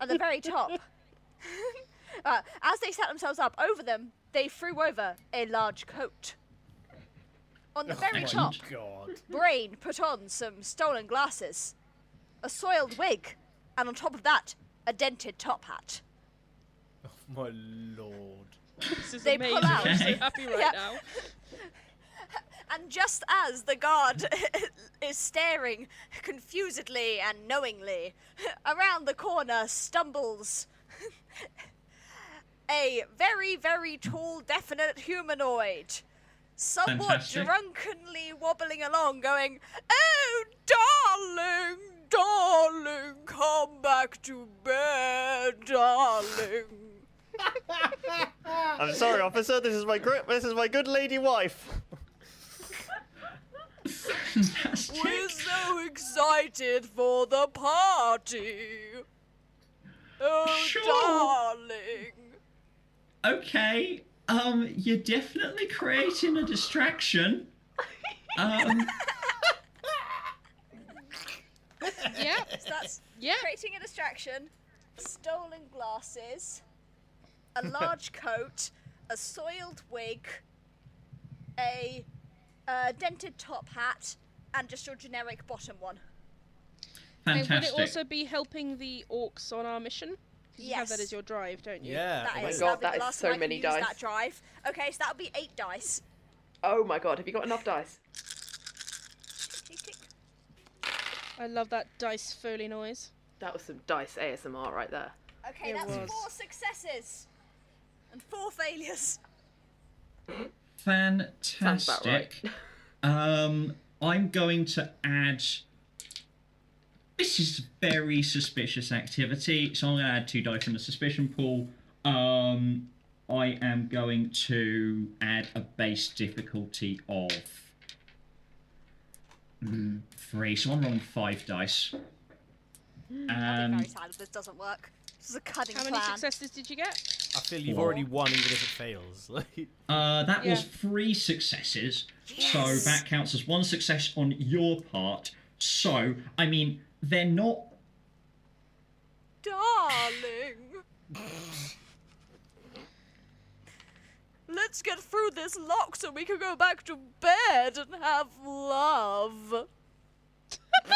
At the very top, uh, as they sat themselves up over them, they threw over a large coat. On the very my top, God. Brain put on some stolen glasses. a soiled wig, and on top of that, a dented top hat. Oh my lord. This is They amazing. pull out. I'm so Okay. happy right Yeah. now. And just as the guard is staring confusedly and knowingly, around the corner stumbles a very, very tall, definite humanoid. Somewhat Fantastic. drunkenly wobbling along, going, Oh, darling, darling, come back to bed, darling. I'm sorry, officer. This is my gr- this is my good lady wife. Fantastic. We're so excited for the party. Oh, Sure. darling. Okay. Um, you're definitely creating a distraction. Um, Yeah. So that's Yeah. creating a distraction, stolen glasses, a large coat, a soiled wig, a uh, dented top hat, and just your generic bottom one. And would it also be helping the orcs on our mission? 'Cause You have that Yes. as your drive, don't you? Yeah. That I my is, like God, that'll be that the is last so time I can many dice. That drive. Okay, so that'll be eight dice. Oh my god, have you got enough dice? Tick, tick. I love that dice foley noise. That was some dice ASMR right there. Okay, It that's was. four successes and four failures. About right. Fantastic. Um, I'm going to add. This is very suspicious activity, so I'm going to add two dice from the suspicion pool. Um, I am going to add a base difficulty of mm, three, so I'm rolling five dice. I'll Um, very sad if this doesn't work. This is a cunning How many plan. successes did you get? I feel you've Four. already won even if it fails. Like, Uh, that was Yeah. three successes, so Yes. that counts as one success on your part. So, I mean, they're not Darling. Let's get through this lock so we can go back to bed and have love.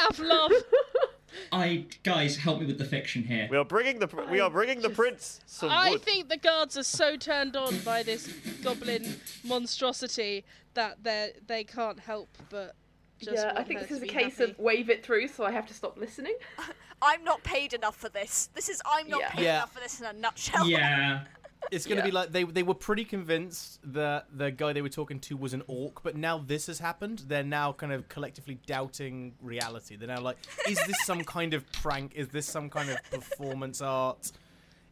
Have love. I guys, help me with the fiction here. We are bringing the we are bringing the prince some I wood. think the guards are so turned on by this goblin monstrosity that they they can't help but just yeah, I think this is a case happy. of wave it through, so I have to stop listening. I'm not paid enough for this. This is I'm not Yeah. paid Yeah. enough for this in a nutshell. Yeah, it's going to Yeah. be like they they were pretty convinced that the guy they were talking to was an orc, but now this has happened. They're now kind of collectively doubting reality. They're now like, is this some kind of prank? Is this some kind of performance art?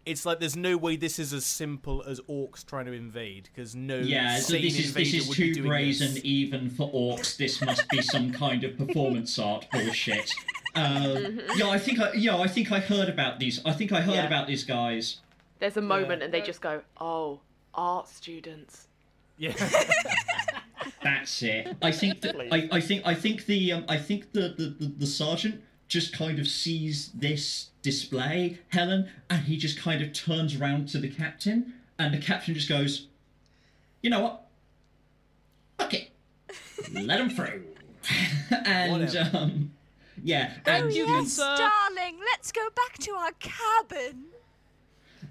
It's like there's no way this is as simple as orcs trying to invade because no yeah. So sane this is this is too brazen this. even for orcs. This must be some kind of performance art bullshit. Um, yeah, I think I yeah I think I heard about these. I think I heard Yeah. about these guys. There's a moment and they just go, "Oh, art students." Yeah. That's it. I think that I, I think I think the um, I think the, the, the, the sergeant just kind of sees this display, Helen, and he just kind of turns around to the captain, and the captain just goes, "You know what? Fuck it, let him through." and um, yeah, Thank and you, the, good. Darling, let's go back to our cabin.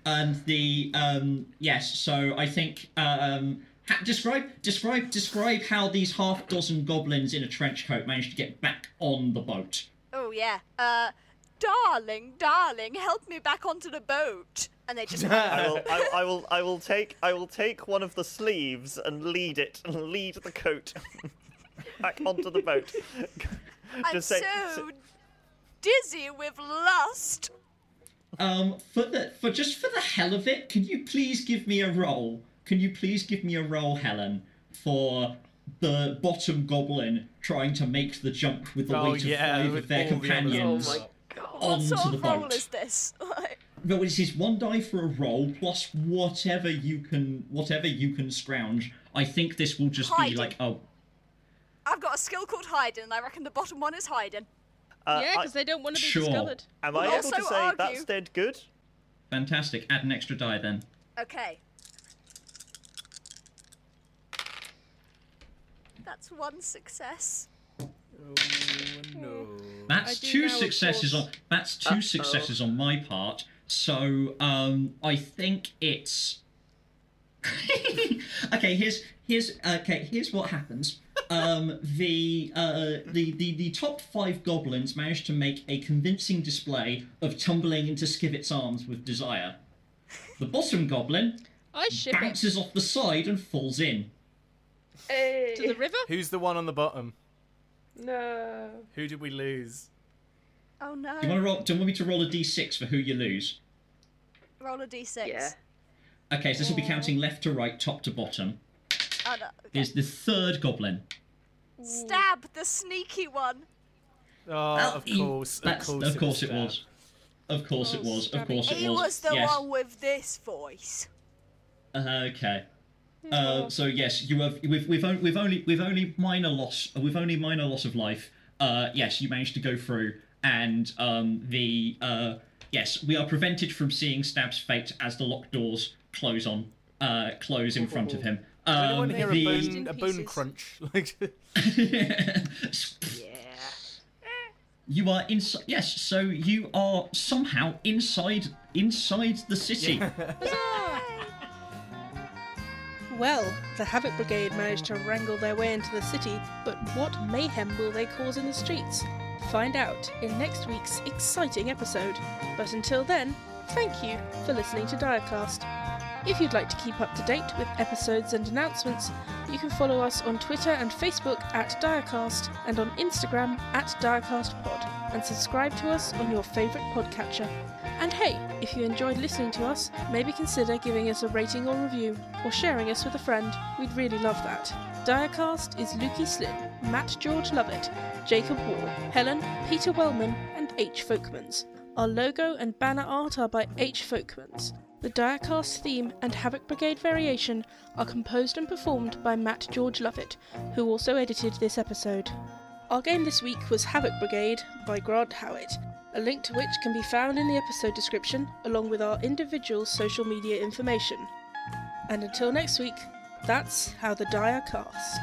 And the um, yes. So I think um, ha- describe describe describe how these half dozen goblins in a trench coat managed to get back on the boat. Oh yeah. Uh, darling, darling, help me back onto the boat. And they just. I will, I, I will, I will take, I will take one of the sleeves and lead it, and lead the coat back onto the boat. I'm Just say- so dizzy with lust. Um, for the for just for the hell of it, can you please give me a roll? Can you please give me a roll, Helen, for the bottom goblin trying to make the jump with the Oh, weight yeah, of five of their all the companions Oh my god. What onto sort the of role boat? is this? No, this is one die for a roll plus whatever you can whatever you can scrounge. I think this will just Hiding. be like oh I've got a skill called hiding, and I reckon the bottom one is hiding. Uh, yeah, because they don't want to be Sure. discovered. am I We'll able also to say argue- that's dead good? fantastic. Add an extra die then. Okay. That's one success. oh no. That's two successes on. That's 2 Uh-oh. successes on my part. So um, I think it's. okay, here's here's okay. Here's what happens. Um, the, uh, the the the top five goblins managed to make a convincing display of tumbling into Skivet's arms with desire. The bottom goblin I ship it bounces off the side and falls in. Hey. to the river. Who's the one on the bottom? No. Who did we lose? Oh no. Do you want to roll? Do you want me to roll a d6 for who you lose? Roll a d6. Yeah. Okay, so this will be counting left to right, top to bottom. Oh, no. okay. Here's the third goblin. Stab the sneaky one. Oh, Well, of course, that's- of course, of course it Stab. was. Of course it was. Of course it was. He was. was the yes. one with this voice. Okay. Uh, so yes, you have. We've we've only we've only we've only minor loss. We've only minor loss of life. Uh, yes, you managed to go through, and um, the uh, yes, we are prevented from seeing Stab's fate as the locked doors close on uh, close in front of him. Did anyone Um, hear the- a bone, a bone crunch? Like, Yeah. You are inside. Yes, so you are somehow inside inside the city. Well, the Havoc Brigade managed to wrangle their way into the city, but what mayhem will they cause in the streets? Find out in next week's exciting episode. But until then, thank you for listening to Diacast. If you'd like to keep up to date with episodes and announcements, you can follow us on Twitter and Facebook at Diacast and on Instagram at DiacastPod, and subscribe to us on your favourite podcatcher. And hey, if you enjoyed listening to us, maybe consider giving us a rating or review, or sharing us with a friend. We'd really love that. Diacast is Lukey Slim, Matt George Lovett, Jacob Wall, Helen, Peter Wellman, and H. Folkmans. Our logo and banner art are by H. Folkmans. The Diacast theme and Havoc Brigade variation are composed and performed by Matt George Lovett, who also edited this episode. Our game this week was Havoc Brigade by Grant Howitt, a link to which can be found in the episode description along with our individual social media information. And until next week, that's how the die are cast.